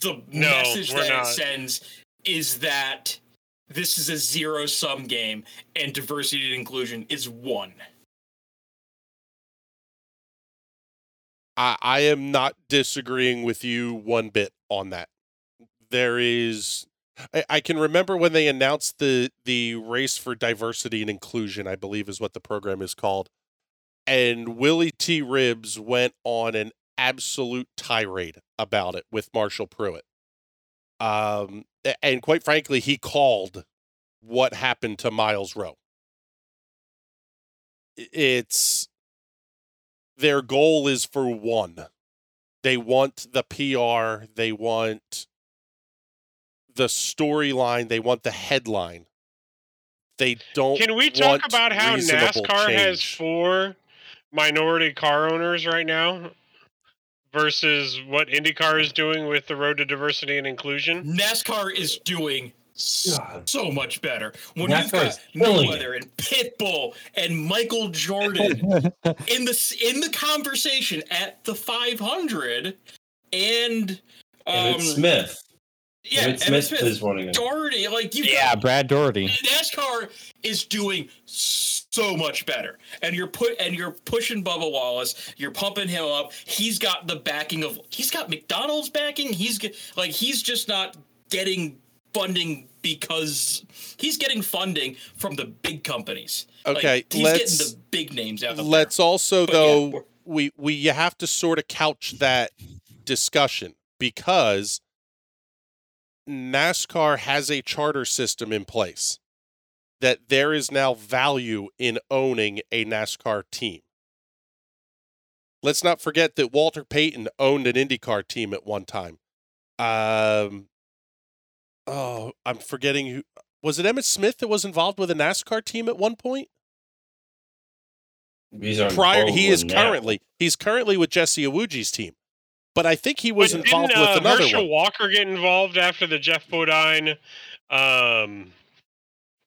The No, message that not. it sends is that this is a zero sum game and diversity and inclusion is one. I, I am not disagreeing with you one bit on that. There is I, I can remember when they announced the the race for diversity and inclusion, I believe is what the program is called. And Willy T. Ribbs went on an absolute tirade about it with Marshall Pruett. Um and quite frankly, he called what happened to Myles Rowe. It's their goal is for one. They want the PR, they want the storyline, they want the headline. They don't Can we talk want about how reasonable NASCAR has four minority car owners right now versus what IndyCar is doing with the Road to Diversity and Inclusion? NASCAR is doing s- God. so much better. When you've got is Mayweather and Pitbull and Michael Jordan in the in the conversation at the 500 and um, Emmitt Smith. yeah, Emmitt Emmitt Smith, Smith, is running it. Daugherty, like you yeah, Brad Daugherty. NASCAR is doing so much better, and you're put and you're pushing Bubba Wallace. You're pumping him up. He's got the backing of. He's got McDonald's backing. He's like he's just not getting funding because he's getting funding from the big companies. Like, Okay, he's let's- getting the big names out there. Let's also But though we're- we we you have to sort of couch that discussion because NASCAR has a charter system in place that there is now value in owning a NASCAR team. Let's not forget that Walter Payton owned an IndyCar team at one time. Um oh, I'm forgetting who was it Emmitt Smith that was involved with a NASCAR team at one point? He's on prior he is now. currently he's currently with Jesse Iwuji's team. But I think he was But involved didn't, uh, with another Herschel one. Walker get involved after the Geoff Bodine um,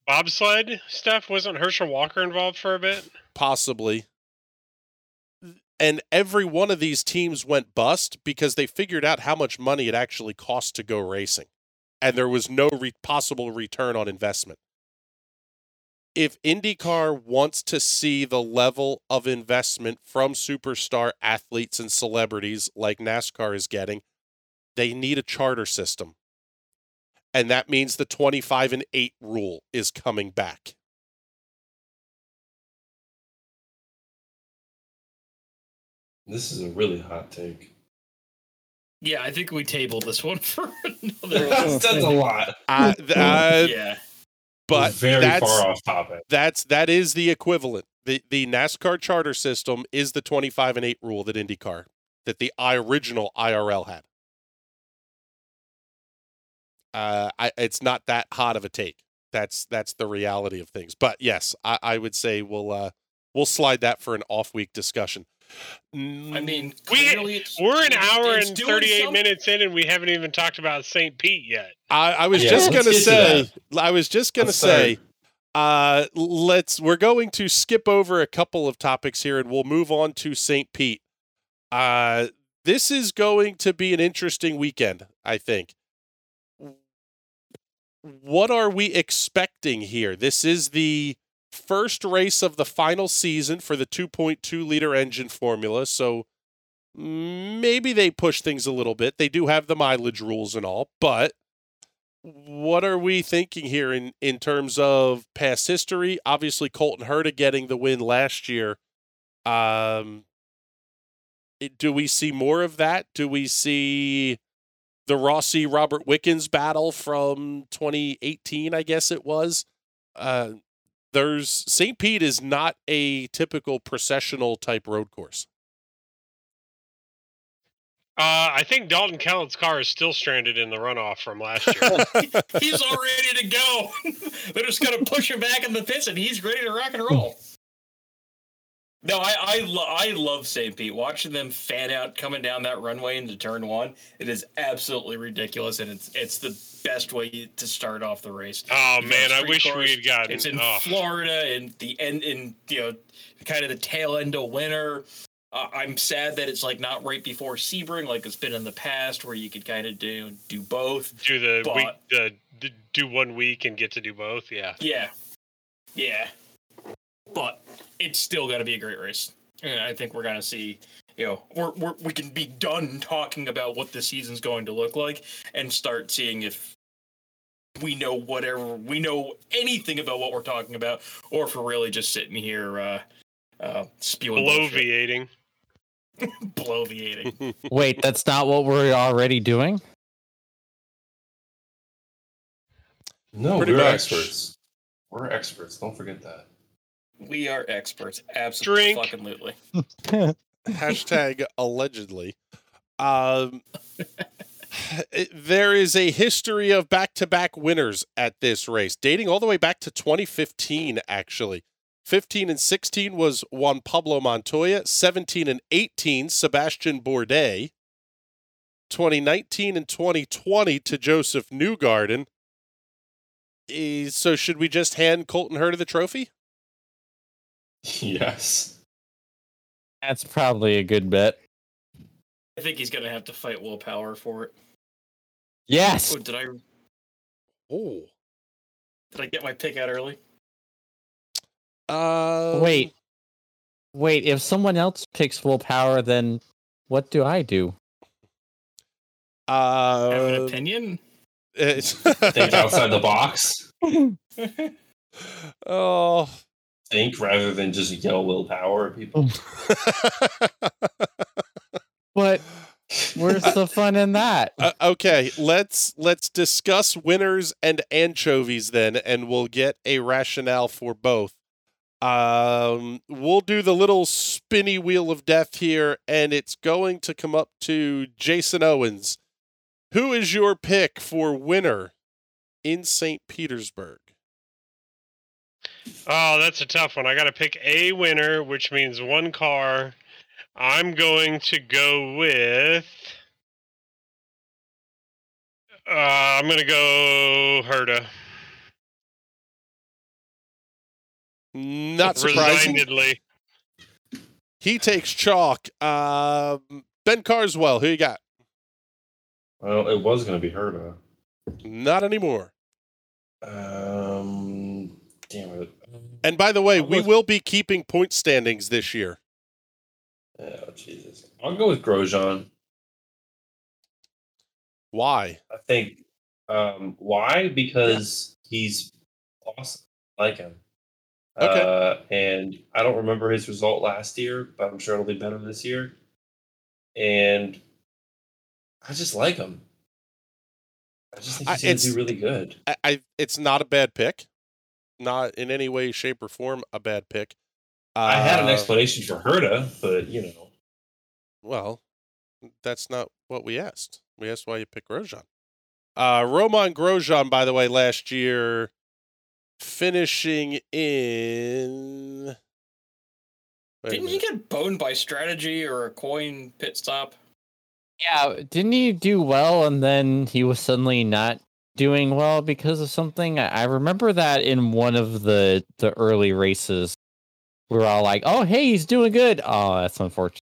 bobsled stuff? Wasn't Herschel Walker involved for a bit? possibly. And every one of these teams went bust because they figured out how much money it actually cost to go racing. And there was no re- possible return on investment. If IndyCar wants to see the level of investment from superstar athletes and celebrities like NASCAR is getting, they need a charter system. And that means the 25 and 8 rule is coming back. This is a really hot take. Yeah, I think we tabled this one for another. That's, that's a lot. Uh, th- uh, yeah, but very that's, far off topic. That's that is the equivalent. The the NASCAR charter system is the 25 and 8 rule that IndyCar that the I original IRL had. Uh I it's not that hot of a take. That's that's the reality of things. But yes, I, I would say we'll uh, we'll slide that for an off week discussion. I mean, we, it's, we're an hour and 38 some- minutes in, and we haven't even talked about St. Pete yet. I, I was Yeah, just gonna say. I was just gonna say. Uh, let's. We're going to skip over a couple of topics here, and we'll move on to St. Pete. Uh, this is going to be an interesting weekend. I think. What are we expecting here? This is the first race of the final season for the 2.2 liter engine formula, so maybe they push things a little bit. They do have the mileage rules and all, but what are we thinking here in in terms of past history? Obviously, Colton Herta getting the win last year. Um, it- do we see more of that? Do we see the Rossi Robert Wickens battle from 2018? I guess it was. Uh, there's St. Pete is not a typical processional type road course. Uh, I think Dalton Kellett's car is still stranded in the runoff from last year. He's all ready to go. They're just gonna push him back in the pits, and he's ready to rock and roll. No, I I, lo- I love St. Pete. Watching them fan out coming down that runway into turn one, it is absolutely ridiculous, and it's it's the best way to start off the race. oh You man, got I wish cars. we had gotten. It's in oh. Florida, and the end in you know, kind of the tail end of winter. Uh, I'm sad that it's like not right before Sebring, like it's been in the past, where you could kind of do do both. do the but- week, the do one week and get to do both. Yeah. Yeah, yeah, but it's still going to be a great race, and I think we're gonna see. You know, we're, we're we can be done talking about what the season's going to look like, and start seeing if we know whatever we know anything about what we're talking about, or if we're really just sitting here uh, uh, spewing bullshit. Bloviating. bloviating. Wait, that's not what we're already doing? No, Pretty we're much. experts. We're experts. Don't forget that. We are experts, absolutely, Drink. fucking lutely. Hashtag allegedly. Um, it- there is a history of back to back winners at this race, dating all the way back to 2015, actually. 15 and 16 was Juan Pablo Montoya, 17 and 18, Sebastian Bourdais. 2019 and 2020 to Josef Newgarden. Eh, So, should we just hand Colton Herta the trophy? yes. That's probably a good bet. I think he's gonna have to fight Will Power for it. Yes. Oh, did I Oh. did I get my pick out early? Uh, Wait. Wait, if someone else picks Will Power, then what do I do? Uh, Have an opinion? it's- Think outside the box. oh. Think rather than just yell Will Power at people. But where's the fun in that? Uh, okay, let's let's discuss winners and anchovies then, and we'll get a rationale for both. Um, we'll do the little spinny wheel of death here, and it's going to come up to Jason Owens. Who is your pick for winner in St. Petersburg? Oh, that's a tough one. I got to pick a winner, which means one car. I'm going to go with. Uh, I'm going to go Herta. Not surprising. Resignedly. He takes chalk. Um, ben Carswell, who you got? Well, it was going to be Herta. Not anymore. Um, damn it. And by the way, we go- will be keeping point standings this year. Oh, Jesus. I'll go with Grosjean. Why? I think. Um, why? Because he's awesome. I like him. Okay. Uh, and I don't remember his result last year, but I'm sure it'll be better this year. And I just like him. I just think he's going it's- do really good. I, I it's not a bad pick. Not in any way, shape, or form a bad pick. Uh, I had an explanation for Herta, but you know, Well, that's not what we asked. We asked why you picked Grosjean. Uh, Romain Grosjean, by the way, last year finishing in. Wait Didn't he get boned by strategy or a Coyne pit stop? Yeah, didn't he do well and then he was suddenly not doing well because of something? I, I remember that in one of the the early races. We were all like, "Oh, hey, he's doing good." Oh, that's unfortunate.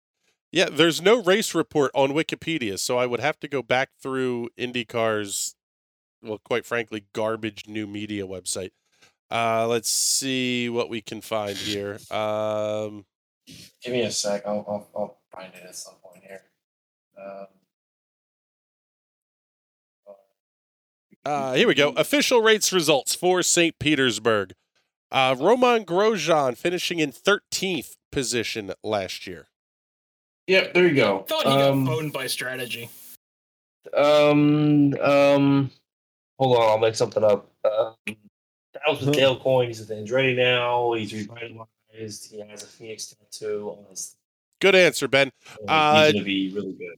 Yeah, there's no race report on Wikipedia, so I would have to go back through IndyCar's, well, quite frankly, garbage new media website. Uh, let's see what we can find here. Um, Give me a sec. I'll, I'll, I'll find it at some point here. Um, uh, here we go. Official rates results for St. Petersburg. Uh, Romain Grosjean finishing in 13th position last year. yep, there you go. Thought he Um, got boned by strategy. Um, um, hold on, I'll make something up. Um, that was with Dale Coyne. He's with Andretti now. He's revitalized. He has a Phoenix tattoo on his. Good answer, Ben. Uh, he's gonna be really good.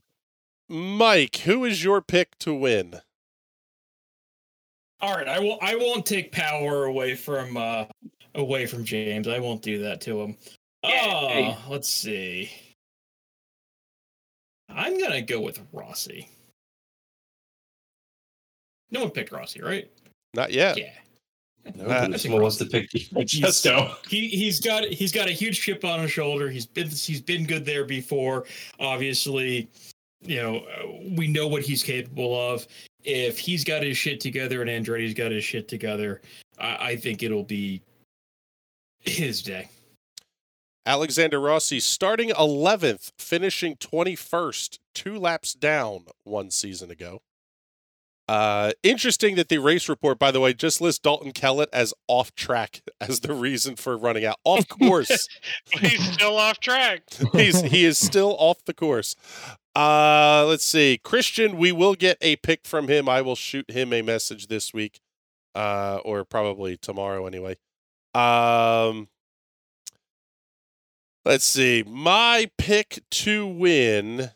Mike, who is your pick to win? All right, I will. I won't take power away from uh away from James. I won't do that to him. Oh, Yay. let's see. I'm gonna go with Rossi. No one picked Rossi, right? Not yet. Yeah. No, Uh, wants to pick Francesco. He he's got he's got a huge chip on his shoulder. He's been he's been good there before. Obviously, you know uh, we know what he's capable of. If he's got his shit together and Andretti's got his shit together, I, I think it'll be his day. Alexander Rossi starting 11th, finishing 21st, two laps down one season ago. Uh, interesting that the race report, by the way, just lists Dalton Kellett as off track as the reason for running out. Off course. He's still off track. He's he is still off the course. Uh, let's see. Christian, we will get a pick from him. I will shoot him a message this week. Uh, or probably tomorrow anyway. Um Let's see. My pick to win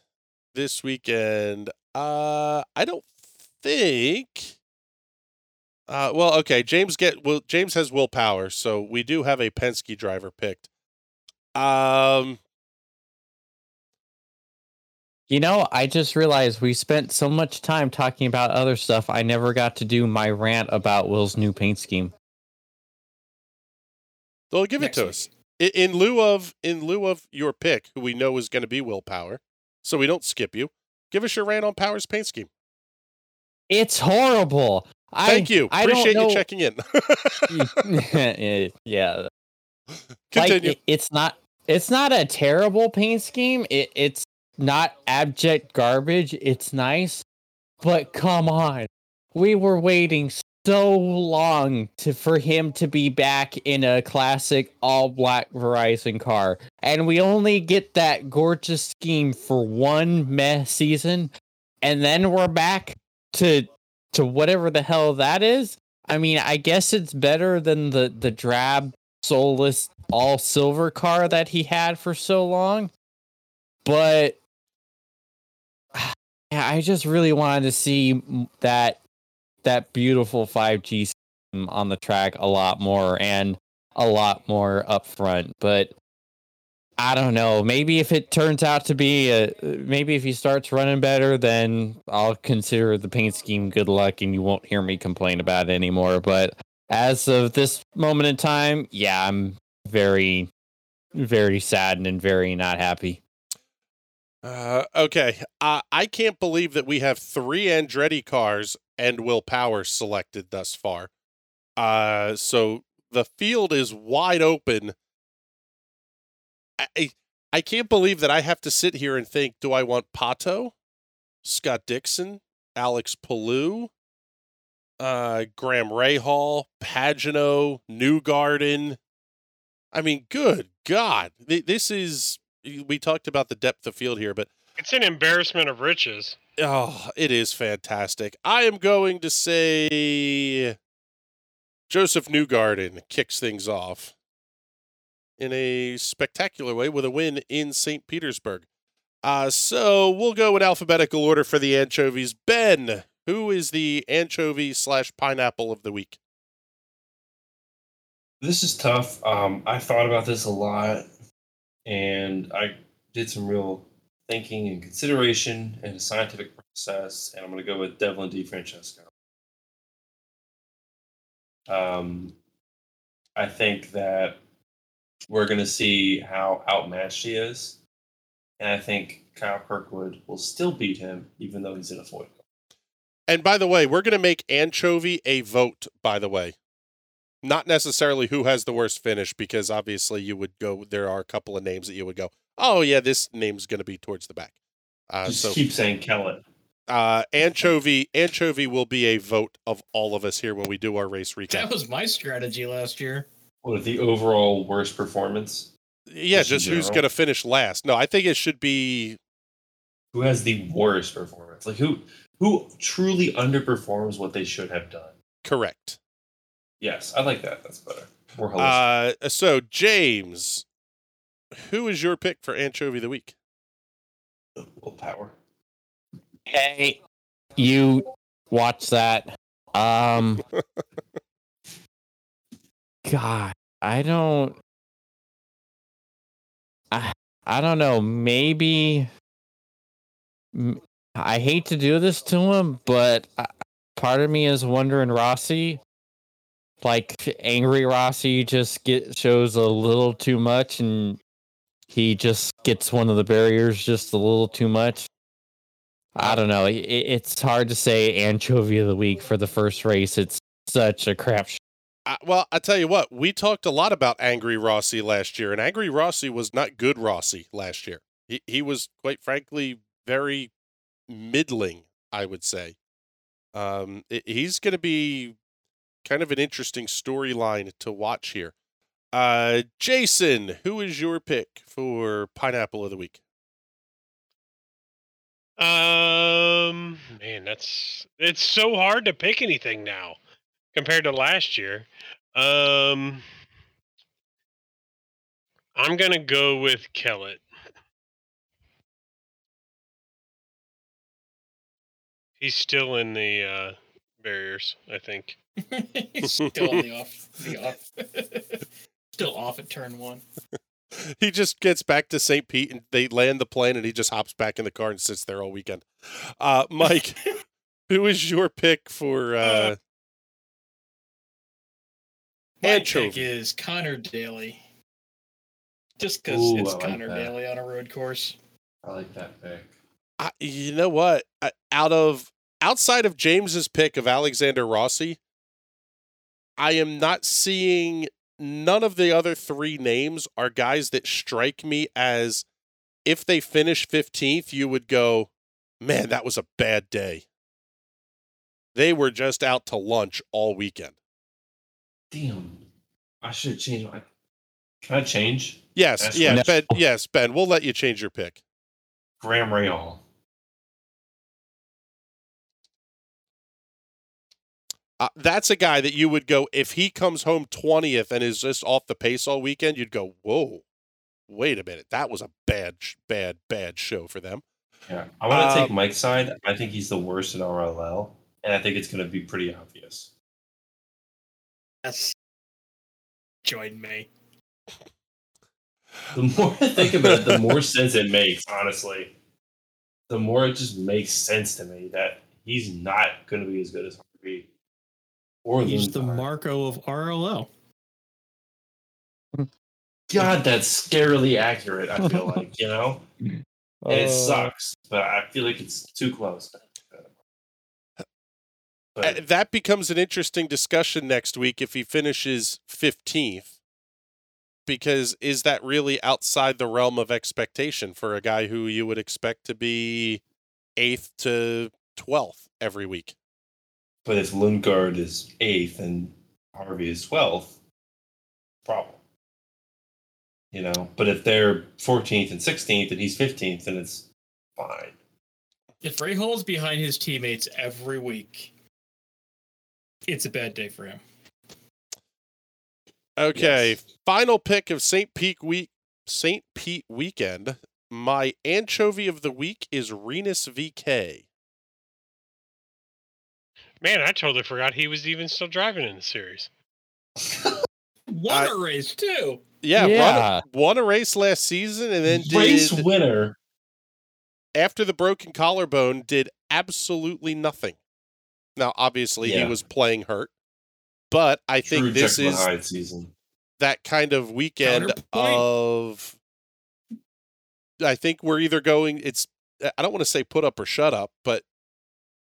this weekend. Uh I don't think uh well, okay, James get well James has Will Power, so we do have a Penske driver picked. Um You know, I just realized we spent so much time talking about other stuff. I never got to do my rant about Will's new paint scheme. they'll give Next it to week. us. In, in lieu of in lieu of your pick, who we know is going to be Will Power, so we don't skip you. Give us your rant on Power's paint scheme. It's horrible. Thank I, you. I don't Appreciate you checking in. yeah, Continue. Like, it- it's not it's not a terrible paint scheme. It, it's not abject garbage. It's nice, but come on, we were waiting so long to for him to be back in a classic all black Verizon car, and we only get that gorgeous scheme for one meh season, and then we're back to to whatever the hell that is. I mean, I guess it's better than the the drab soulless all silver car that he had for so long. But yeah, I just really wanted to see that that beautiful 5G system on the track a lot more and a lot more up front. But I don't know. Maybe if it turns out to be a, maybe if he starts running better, then I'll consider the paint scheme good luck, and you won't hear me complain about it anymore. But as of this moment in time, yeah, I'm very, very saddened and very not happy. Uh, okay. Uh, I can't believe that we have three Andretti cars and Will Power selected thus far. Uh, so the field is wide open. I, I- can't believe that I have to sit here and think: Do I want Pato, Scott Dixon, Alex Palou, uh, Graham Rahal, Pagenaud, New Garden? I mean, good God, this is. We talked about the depth of field here, but It's an embarrassment of riches. Oh, it is fantastic. I am going to say Josef Newgarden kicks things off in a spectacular way with a win in St. Petersburg. Uh, so we'll go in alphabetical order for the anchovies. Ben, who is the anchovy slash pineapple of the week? This is tough. Um, I thought about this a lot, and I did some real thinking and consideration and a scientific process, and I'm going to go with Devlin DeFrancesco. Um, I think that we're going to see how outmatched he is, and I think Kyle Kirkwood will still beat him, even though he's in a Foyt. And by the way, we're going to make anchovy a vote. By the way, not necessarily who has the worst finish, because obviously you would go. There are a couple of names that you would go. Oh yeah, this name's going to be towards the back. Uh, Just so keep saying Kellett. uh, anchovy, anchovy will be a vote of all of us here when we do our race recap. That was my strategy last year. With the overall worst performance, Yeah, Just just who's going to finish last? No, I think it should be. who has the worst performance? Like who who truly underperforms what they should have done? Correct. Yes, I like that. That's better. More holistic. Uh, so James, who is your pick for anchovy of the week? Will Power. Hey, you watch that. Um, God, I don't. I I don't know. Maybe. I hate to do this to him, but I, part of me is wondering Rossi. Like angry Rossi just get shows a little too much, and he just gets one of the barriers just a little too much. I don't know. It, it's hard to say anchovy of the week for the first race. It's such a crap. Sh- Uh, well, I tell you what, we talked a lot about Angry Rossi last year, and Angry Rossi was not good Rossi last year. He he was quite frankly very middling, I would say. Um, i- he's going to be kind of an interesting storyline to watch here. Uh, Jason, who is your pick for pineapple of the week? Um, man, that's it's so hard to pick anything now compared to last year. Um, I'm gonna go with Kellett. He's still in the uh, barriers, I think. He's still on the off, the off, still off at turn one. he just gets back to St. Pete and they land the plane and he just hops back in the car and sits there all weekend. Uh, Mike, who is your pick for uh, My Anchovy. pick is Connor Daly. Just because it's I like Connor that. Daly on a road course. I like that pick. I, you know what? I- Out of outside of James's pick of Alexander Rossi, I am not seeing none of the other three names are guys that strike me as if they finish 15th, you would go, man, that was a bad day. They were just out to lunch all weekend. Damn. I should change my. Can I change? Yes, That's yeah. Ben. Yes, Ben. We'll let you change your pick. Graham Rahal. Uh, that's a guy that you would go if he comes home twentieth and is just off the pace all weekend. You'd go, whoa, wait a minute, that was a bad, bad, bad show for them. Yeah. I want to Um, take Mike's side. I think he's the worst in RLL, and I think it's going to be pretty obvious. Yes. join me. The more I think about it, the more sense it makes, honestly. The more it just makes sense to me that he's not going to be as good as Harvey. Or He's the Lundgaard. Marco of RLO. God, that's scarily accurate, I feel like, you know? And it Uh, sucks, but I feel like it's too close. Uh, But that becomes an interesting discussion next week if he finishes fifteenth, because is that really outside the realm of expectation for a guy who you would expect to be eighth to twelfth every week? But if Lundgaard is eighth and Harvey is twelfth, problem. You know, but if they're 14th and 16th and he's 15th, then it's fine. If Rahal's behind his teammates every week, it's a bad day for him. Okay, Yes. final pick of St. Pete week St. Pete weekend. My anchovy of the week is Rinus VeeKay. Man, I totally forgot he was even still driving in the series. Won a race too. Yeah, Yeah. Run, won a race last season and then Race did winner. after the broken collarbone did absolutely nothing. Now, obviously, he was playing hurt, but I think this is season. that kind of weekend of. I think we're either going. It's. I don't want to say put up or shut up, but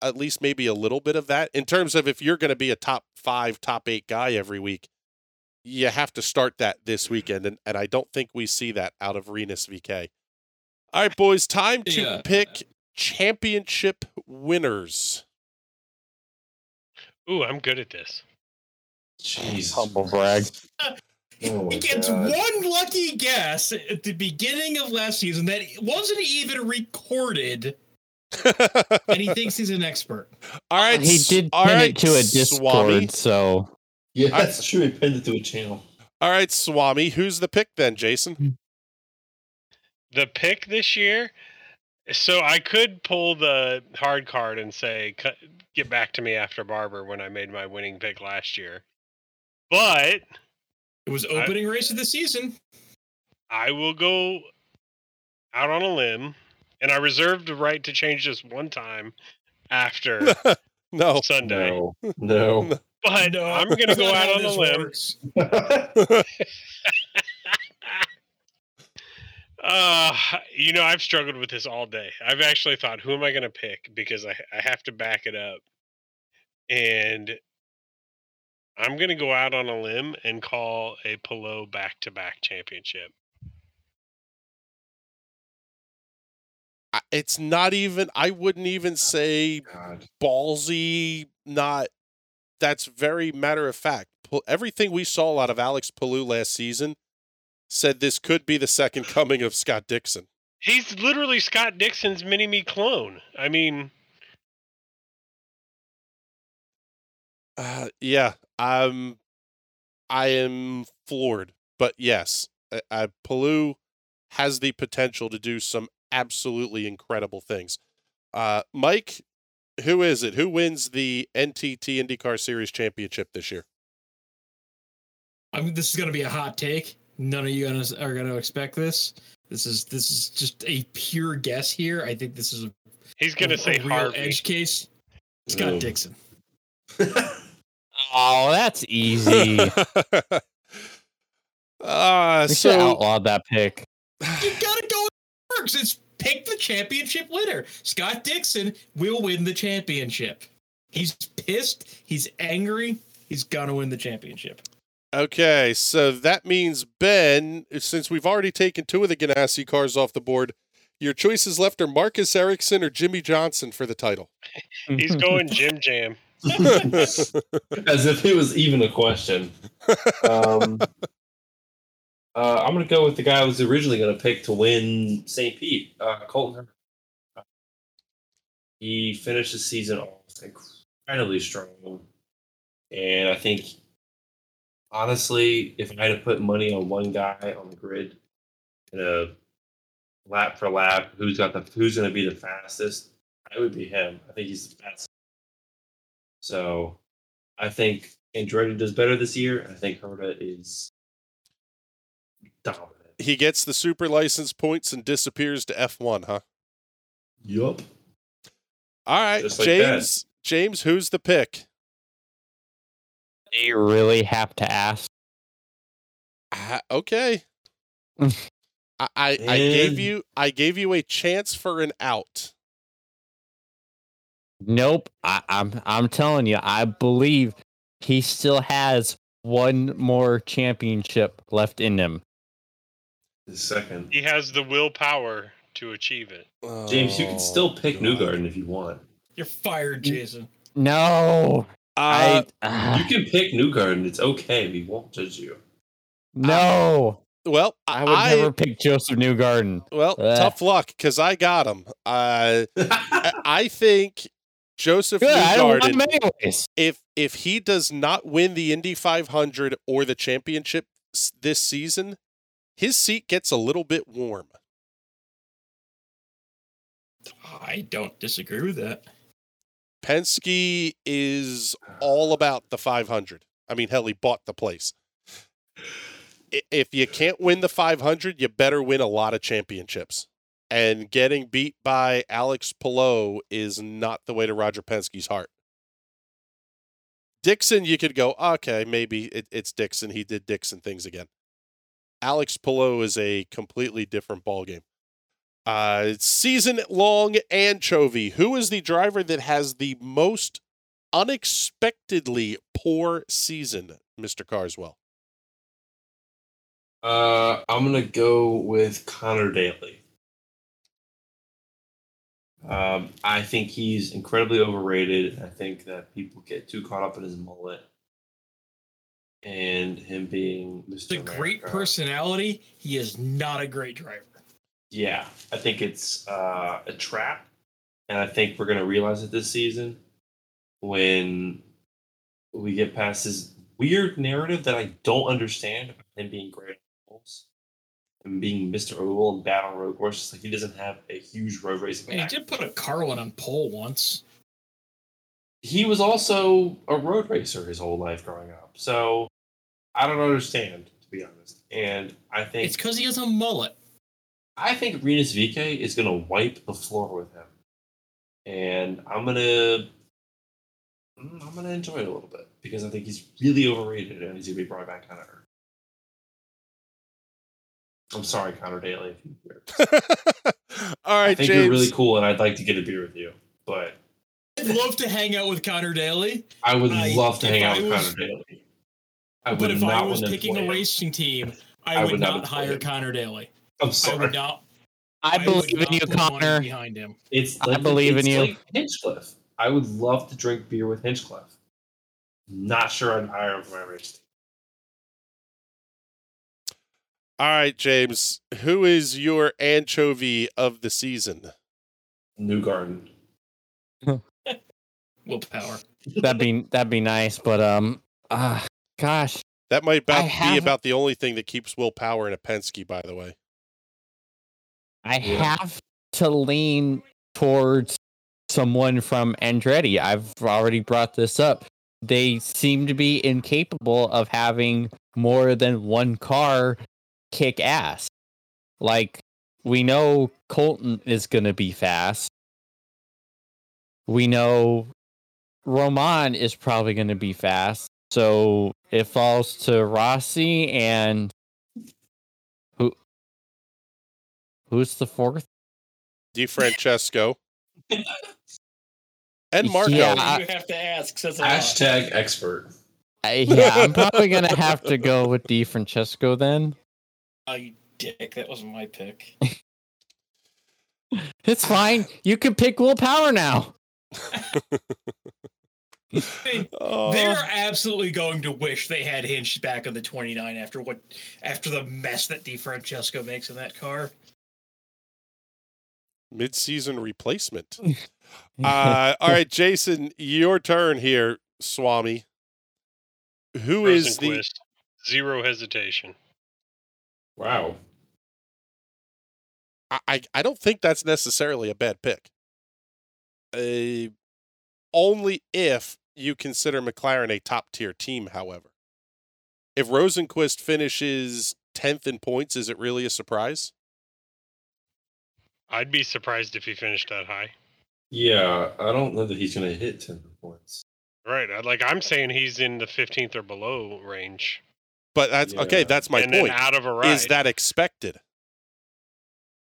at least maybe a little bit of that in terms of if you're going to be a top five, top eight guy every week, you have to start that this weekend, and, and I don't think we see that out of Rinus VeeKay. All right, boys, time to Yeah. pick championship winners. Ooh, I'm good at this. Jeez. Humble brag. Oh my He gets God. one lucky guess at the beginning of last season that wasn't even recorded, and he thinks he's an expert. all right, he did all pin right, it to a Discord, Swami. so Yeah, that's true. He pinned it to a channel. All right, Swami, who's the pick then, Jason? Hmm. The pick this year. So I could pull the hard card and say, "Get back to me after Barber" when I made my winning pick last year, but It was opening race of the season. I will go out on a limb, and I reserved the right to change this one time after no. Sunday. No. No. But No, I'm going to go out on a limb. Uh, you know, I've struggled with this all day. I've actually thought, who am I going to pick? Because I, I have to back it up. And I'm going to go out on a limb and call a Palou back to back championship. It's not even I wouldn't even say God. ballsy, not that's very matter of fact. Everything we saw out of Alex Palou last season said this could be the second coming of Scott Dixon. He's literally Scott Dixon's mini me clone. I mean, Uh, yeah, I'm I am floored, but yes, uh, uh, Palou has the potential to do some absolutely incredible things. Uh, Mike, who is it? Who wins the NTT IndyCar Series championship this year? I mean, this is going to be a hot take. None of you gonna, are going to expect this. This is this is just a pure guess here. I think this is a, he's going to a say real Harvey. edge case. Scott No. Dixon. oh, that's easy. uh, We should so uh, outlaw that pick. You got to go. with it works. It's pick the championship winner. Scott Dixon will win the championship. He's pissed. He's angry. He's gonna win the championship. Okay, so that means Ben, since we've already taken two of the Ganassi cars off the board, your choices left are Marcus Ericsson or Jimmie Johnson for the title. He's going Jim Jam. As if it was even a question. Um, uh, I'm going to go with the guy I was originally going to pick to win St. Pete, uh, Colton. He finished the season off incredibly strong. And I think, honestly, if I had to put money on one guy on the grid in a lap for lap, who's got the who's going to be the fastest, it would be him. I think he's the best. So I think Andretti does better this year. I think Herta is dominant. he gets the super license points and disappears to F1, huh? Yup. All right, like James. James, who's the pick? you really have to ask. Ah, okay. I, I, I gave you I gave you a chance for an out. Nope. I, I'm I'm telling you, I believe he still has one more championship left in him. The second. He has the willpower to achieve it. James, you can Oh, still pick God. Newgarden if you want. You're fired, Jason. No. Uh, I You can pick Newgarden. It's okay. We won't judge you. no. well, I would never pick Josef Newgarden. Well, Ugh. tough luck because I got him. Uh, I, I think Josef Good. I don't want him Newgarden, if if he does not win the Indy 500 or the championship this season, his seat gets a little bit warm. I don't disagree with that. Penske is ah. all about the 500. I mean, hell, he bought the place. If you can't win the 500, you better win a lot of championships. And getting beat by Alex Palou is not the way to Roger Penske's heart. Dixon, you could go, okay, maybe it, it's Dixon. He did Dixon things again. Alex Palou is a completely different ballgame. Uh, season long anchovy. Who is the driver that has the most unexpectedly poor season, Mr. Carswell? Uh, I'm gonna go with Connor Daly. Um, I think he's incredibly overrated. I think that people get too caught up in his mullet and him being Mr. The great America. personality, he is not a great driver. Yeah, I think it's uh, a trap, and I think we're gonna realize it this season when we get past this weird narrative that I don't understand about him being great and being Mr. Oval and bad on road courses. Like he doesn't have a huge road racing. And he did put a Carlin on pole once. He was also a road racer his whole life growing up, so I don't understand to be honest. And I think It's because he has a mullet. I think Rinus VeeKay is going to wipe the floor with him, and I'm gonna mm, I'm gonna enjoy it a little bit because I think he's really overrated and he's gonna be brought back kind of earth. I'm sorry, Connor Daly. If you hear. All I think James. you're really cool, and I'd like to get a beer with you. But I'd love to hang out with Connor Daly, I would I- love to hang out I with was- Connor Daly. I would but if not I was picking a racing team, I, I would, would not not hire him. Connor Daly. I'm I sorry. would not. I would believe in you, Connor. Behind him. It's I like, believe in you. Like Hinchcliffe. I would love to drink beer with Hinchcliffe. Not sure I'd hire him for my race team. All right, James. Who is your anchovy of the season? Newgarden. Will Power. That'd be that'd be nice, but um, ah, gosh, That might about be haven't- about the only thing that keeps Will Power in a Penske, by the way. I Yeah. have to lean towards someone from Andretti. I've already brought this up. They seem to be incapable of having more than one car kick ass. Like we know Colton is going to be fast. We know Romain is probably going to be fast. So it falls to Rossi and who who's the fourth? DeFrancesco. and Marco. Yeah, I- you have to ask. Says a lot. Hashtag expert. I, yeah, I'm probably gonna have to go with DeFrancesco then. Oh, you dick. That wasn't my pick. It's fine. You can pick Will Power now. Oh, They're absolutely going to wish they had Hinch back on the 29 after what after the mess that DeFrancesco makes in that car. mid-season replacement. Uh, all right, Jason, your turn here, Swami. Who is the Rosenqvist. Zero hesitation. Wow. I, I I don't think that's necessarily a bad pick. Uh, only if you consider McLaren a top tier team, however. If Rosenqvist finishes 10th in points, is it really a surprise? I'd be surprised if he finished that high. Yeah, I don't know that he's going to hit 10 points. Right. I- Like I'm saying, he's in the 15th or below range, But that's okay, that's my and point. then out of a ride. Is that expected?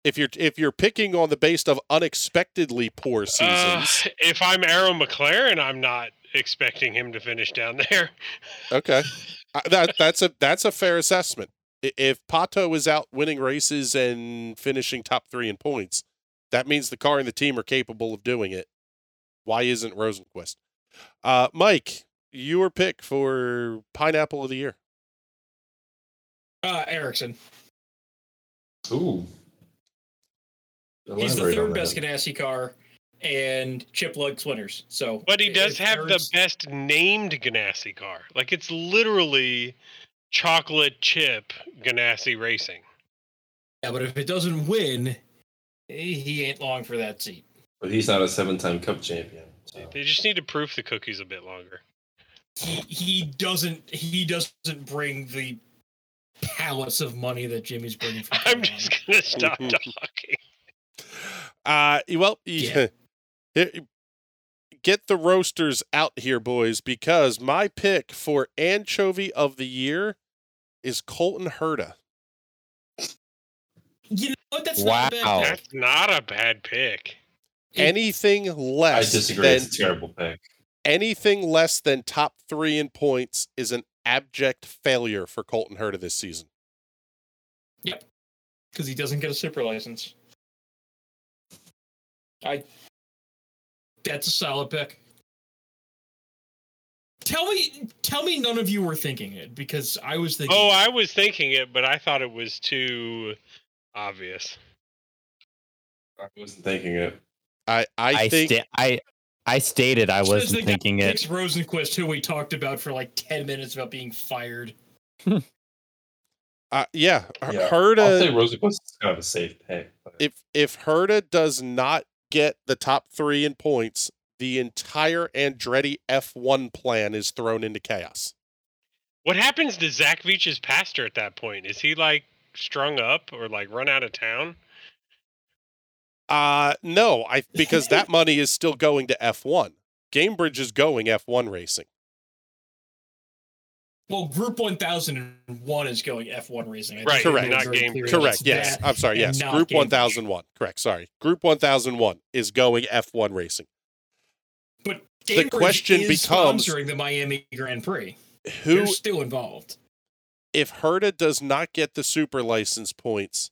If you're if you're picking on the base of unexpectedly poor Uh, seasons, if I'm Arrow McLaren, I'm not expecting him to finish down there. okay, Uh, that that's a that's a fair assessment. If Pato is out winning races and finishing top three in points, that means the car and the team are capable of doing it. Why isn't Rosenqvist? Uh, Mike, your pick for pineapple of the year. Uh, Ericsson. Ooh. He's the third best that. Ganassi car, and Chip Lugs winners. So, But he does if have the best named Ganassi car. Like it's literally chocolate chip Ganassi Racing. Yeah, but if it doesn't win, he ain't long for that seat. But he's not a seven time cup champion. So. They just need to proof the cookies a bit longer. He, he doesn't. He doesn't bring the pallets of money that Jimmie's bringing from I'm just gonna stop talking. Uh, well, Yeah. Yeah. Get the roasters out here, boys, because my pick for anchovy of the year is Colton Herta. You know what? That's not a bad Wow. pick. That's not a bad pick. It- Anything I less disagree. than It's a terrible pick. anything less than top three in points is an abject failure for Colton Herta this season. Yep. Because he doesn't get a super license. I. That's a solid pick. Tell me, tell me, none of you were thinking it because I was thinking. Oh, I was thinking it, but I thought it was too obvious. I wasn't thinking it. I I, I think sta- I I stated I wasn't guy thinking who it. picks Rosenqvist, who we talked about for like ten minutes about being fired. uh, yeah, H- Yeah, I'll say Rosenqvist is kind of a safe pick. but- if if Herta does not get the top three in points, the entire Andretti F1 plan is thrown into chaos. What happens to Zach Veach's pastor at that point? Is he like strung up or like run out of town? Uh no, I because that money is still going to F1. Gainbridge is going F1 racing. Well, Group One Thousand and One is going F one racing. I Right, correct. not game- Correct. Yes. I'm sorry. Yes. Group 1001. Correct. Sorry. Group 1001 is going F1 racing. But The question is becomes- sponsoring the Miami Grand Prix. Who They're still involved. if Herta does not get the super license points,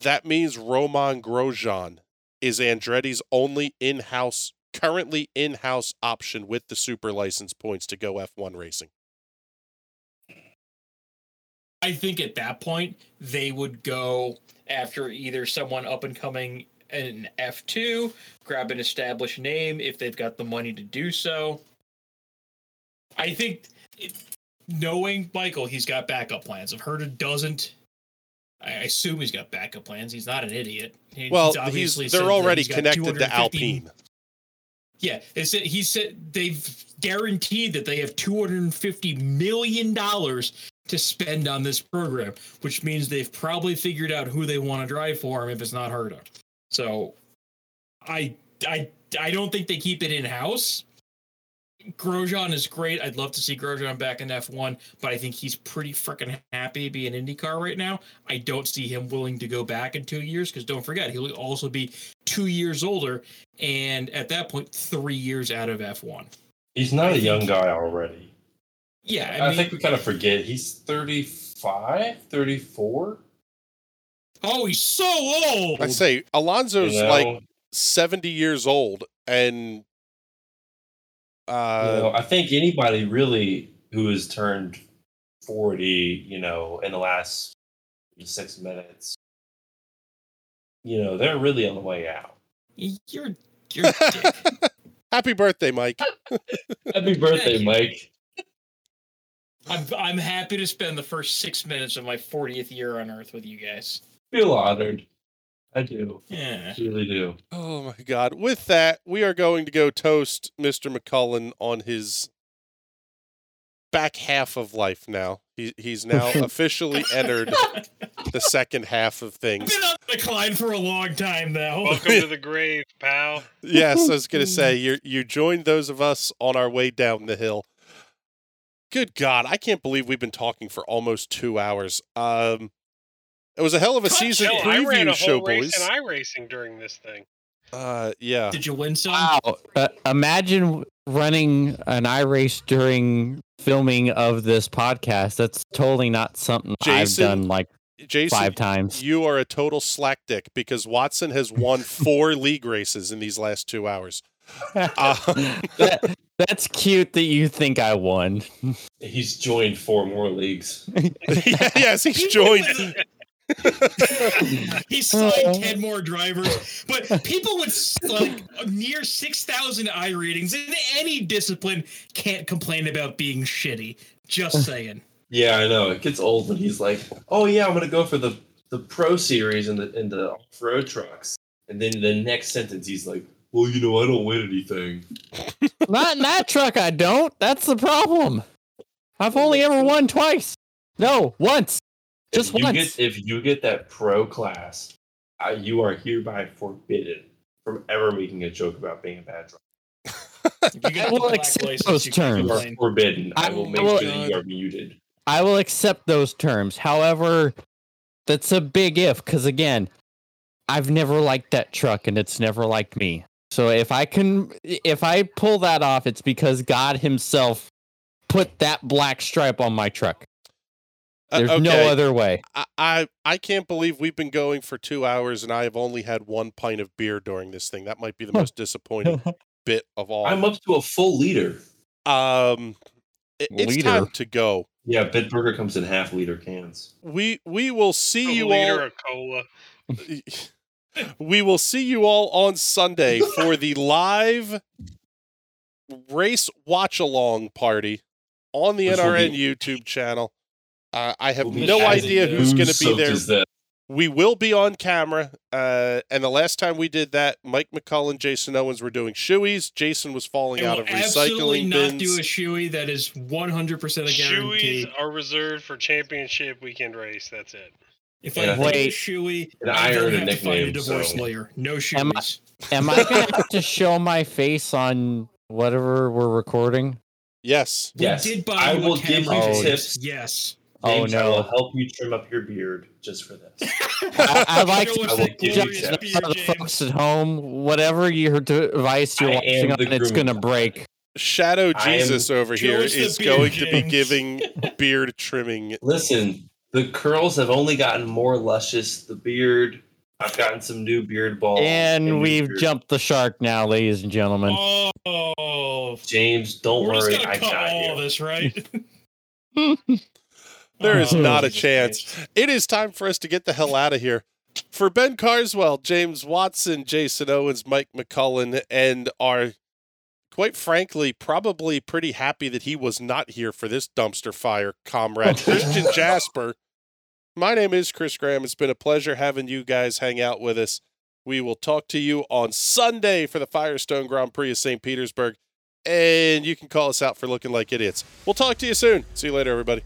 that means Romain Grosjean is Andretti's only in-house currently in-house option with the super license points to go F1 racing. I think at that point they would go after either someone up and coming in F two, grab an established name if they've got the money to do so. I think, it, knowing Michael, he's got backup plans. If Herta doesn't, I assume he's got backup plans. He's not an idiot. He- Well, he's, obviously said they're already he's connected to 250 Alpine. Yeah, they said he said they've guaranteed that they have two hundred and fifty million dollars to spend on this program, which means they've probably figured out who they want to drive for him if it's not Herta. So, I I I don't think they keep it in house. Grosjean is great. I'd love to see Grosjean back in F1, but I think he's pretty freaking happy being IndyCar right now. I don't see him willing to go back in two years because don't forget, he'll also be two years older and at that point, three years out of F1. He's not I a young guy already. Yeah, I, I, mean, think we kind of forget. He's 35, 34. oh, he's so old. I'd say Alonso's you know? like 70 years old and You uh know, I think anybody really who has turned 40, you know, in the last six minutes, you know, they're really on the way out. You're you're a dick. happy birthday, Mike. Happy birthday. Mike. I'm I'm happy to spend the first six minutes of my 40th year on Earth with you guys. Feel honored. I do. Yeah. I really do. Oh my god. With that, we are going to go toast Mr. McCullen on his back half of life now. He he's now officially entered the second half of I've things. been on decline for a long time now. Welcome to the grave, pal. Yes, I was going to say you you joined those of us on our way down the hill. Good God, I can't believe we've been talking for almost two hours. Um, it was a hell of a Cut season Hell, I ran a preview show, whole race boys. in iRacing during this thing. Uh, yeah. Did you win some? Wow. Uh, imagine running an i race during filming of this podcast. That's totally not something Jason, I've done like Jason, five times. you are a total slack dick because Watson has won four league races in these last two hours. Uh, That- that's cute that you think I won. He's joined four more leagues. yes, he's joined. he signed uh-huh. 10 more drivers, but people with like near 6,000 iRatings in any discipline can't complain about being shitty. Just saying. Yeah, I know. It gets old when he's like, "Oh yeah, I'm gonna go for the the pro series and the in the off road trucks," and then the next sentence he's like, "Well, you know, I don't win anything." Not in that truck, I don't. That's the problem. I've only ever won twice. No, once. Just if you once. get if you get that pro class, uh, you are hereby forbidden from ever making a joke about being a bad driver. You I will accept license, those you can't You are terms. forbidden. I, I will make will- sure that you are muted. I will accept those terms. However, that's a big if because again, I've never liked that truck and it's never liked me. So if I can, if I pull that off, it's because God Himself put that black stripe on my truck. Uh, There's no other way. I, I I can't believe we've been going for two hours and I have only had one pint of beer during this thing. That might be the most disappointing bit of all. I'm up to a full liter. um, it- it's Leader. time to go. Yeah, Bitburger comes in half liter cans. We we will see A you liter all. of cola. we will see you all on Sunday for the live race watch along party on the Which NRN be- YouTube channel. Uh, I have We'll no as idea who's going to be there. We will be on camera. Uh, and the last time we did that, Mike McCullough and Jason Owens were doing shoeys. Jason was falling I out will of recycling absolutely recycling not do a shoey. That is 100% a guarantee. Shoeys are reserved for championship weekend race. That's it. If And I I think- do a Wait. shoey, And I I then a to find a nickname, divorce so- lawyer. No Am I- Am I gonna have to show my face on whatever we're recording? yes. We Yes, did buy I you a will give you camera. tips. Yes. Oh, James, I no. will help you trim up your beard just for this. I, I like to I will that give you tips. beard, for the folks at home, whatever your device you're I watching on, it's gonna break. Shadow Jesus over Show here us the going to be giving beard trimming. Listen, the curls have only gotten more luscious. The beard, I've gotten some new beard balls. And new we've beard- jumped the shark now, ladies and gentlemen. Oh, James, don't we're worry, gonna I cut got all you. this, right? There is Oh, not a chance. Christ. It is time for us to get the hell out of here. For Ben Carswell, James Watson, Jason Owens, Mike McCullen, and our, quite frankly, probably pretty happy that he was not here for this dumpster fire, comrade Christian Jasper. My name is Chris Graham. It's been a pleasure having you guys hang out with us. We will talk to you on Sunday for the Firestone Grand Prix of St. Petersburg. And you can call us out for looking like idiots. We'll talk to you soon. See you later, everybody.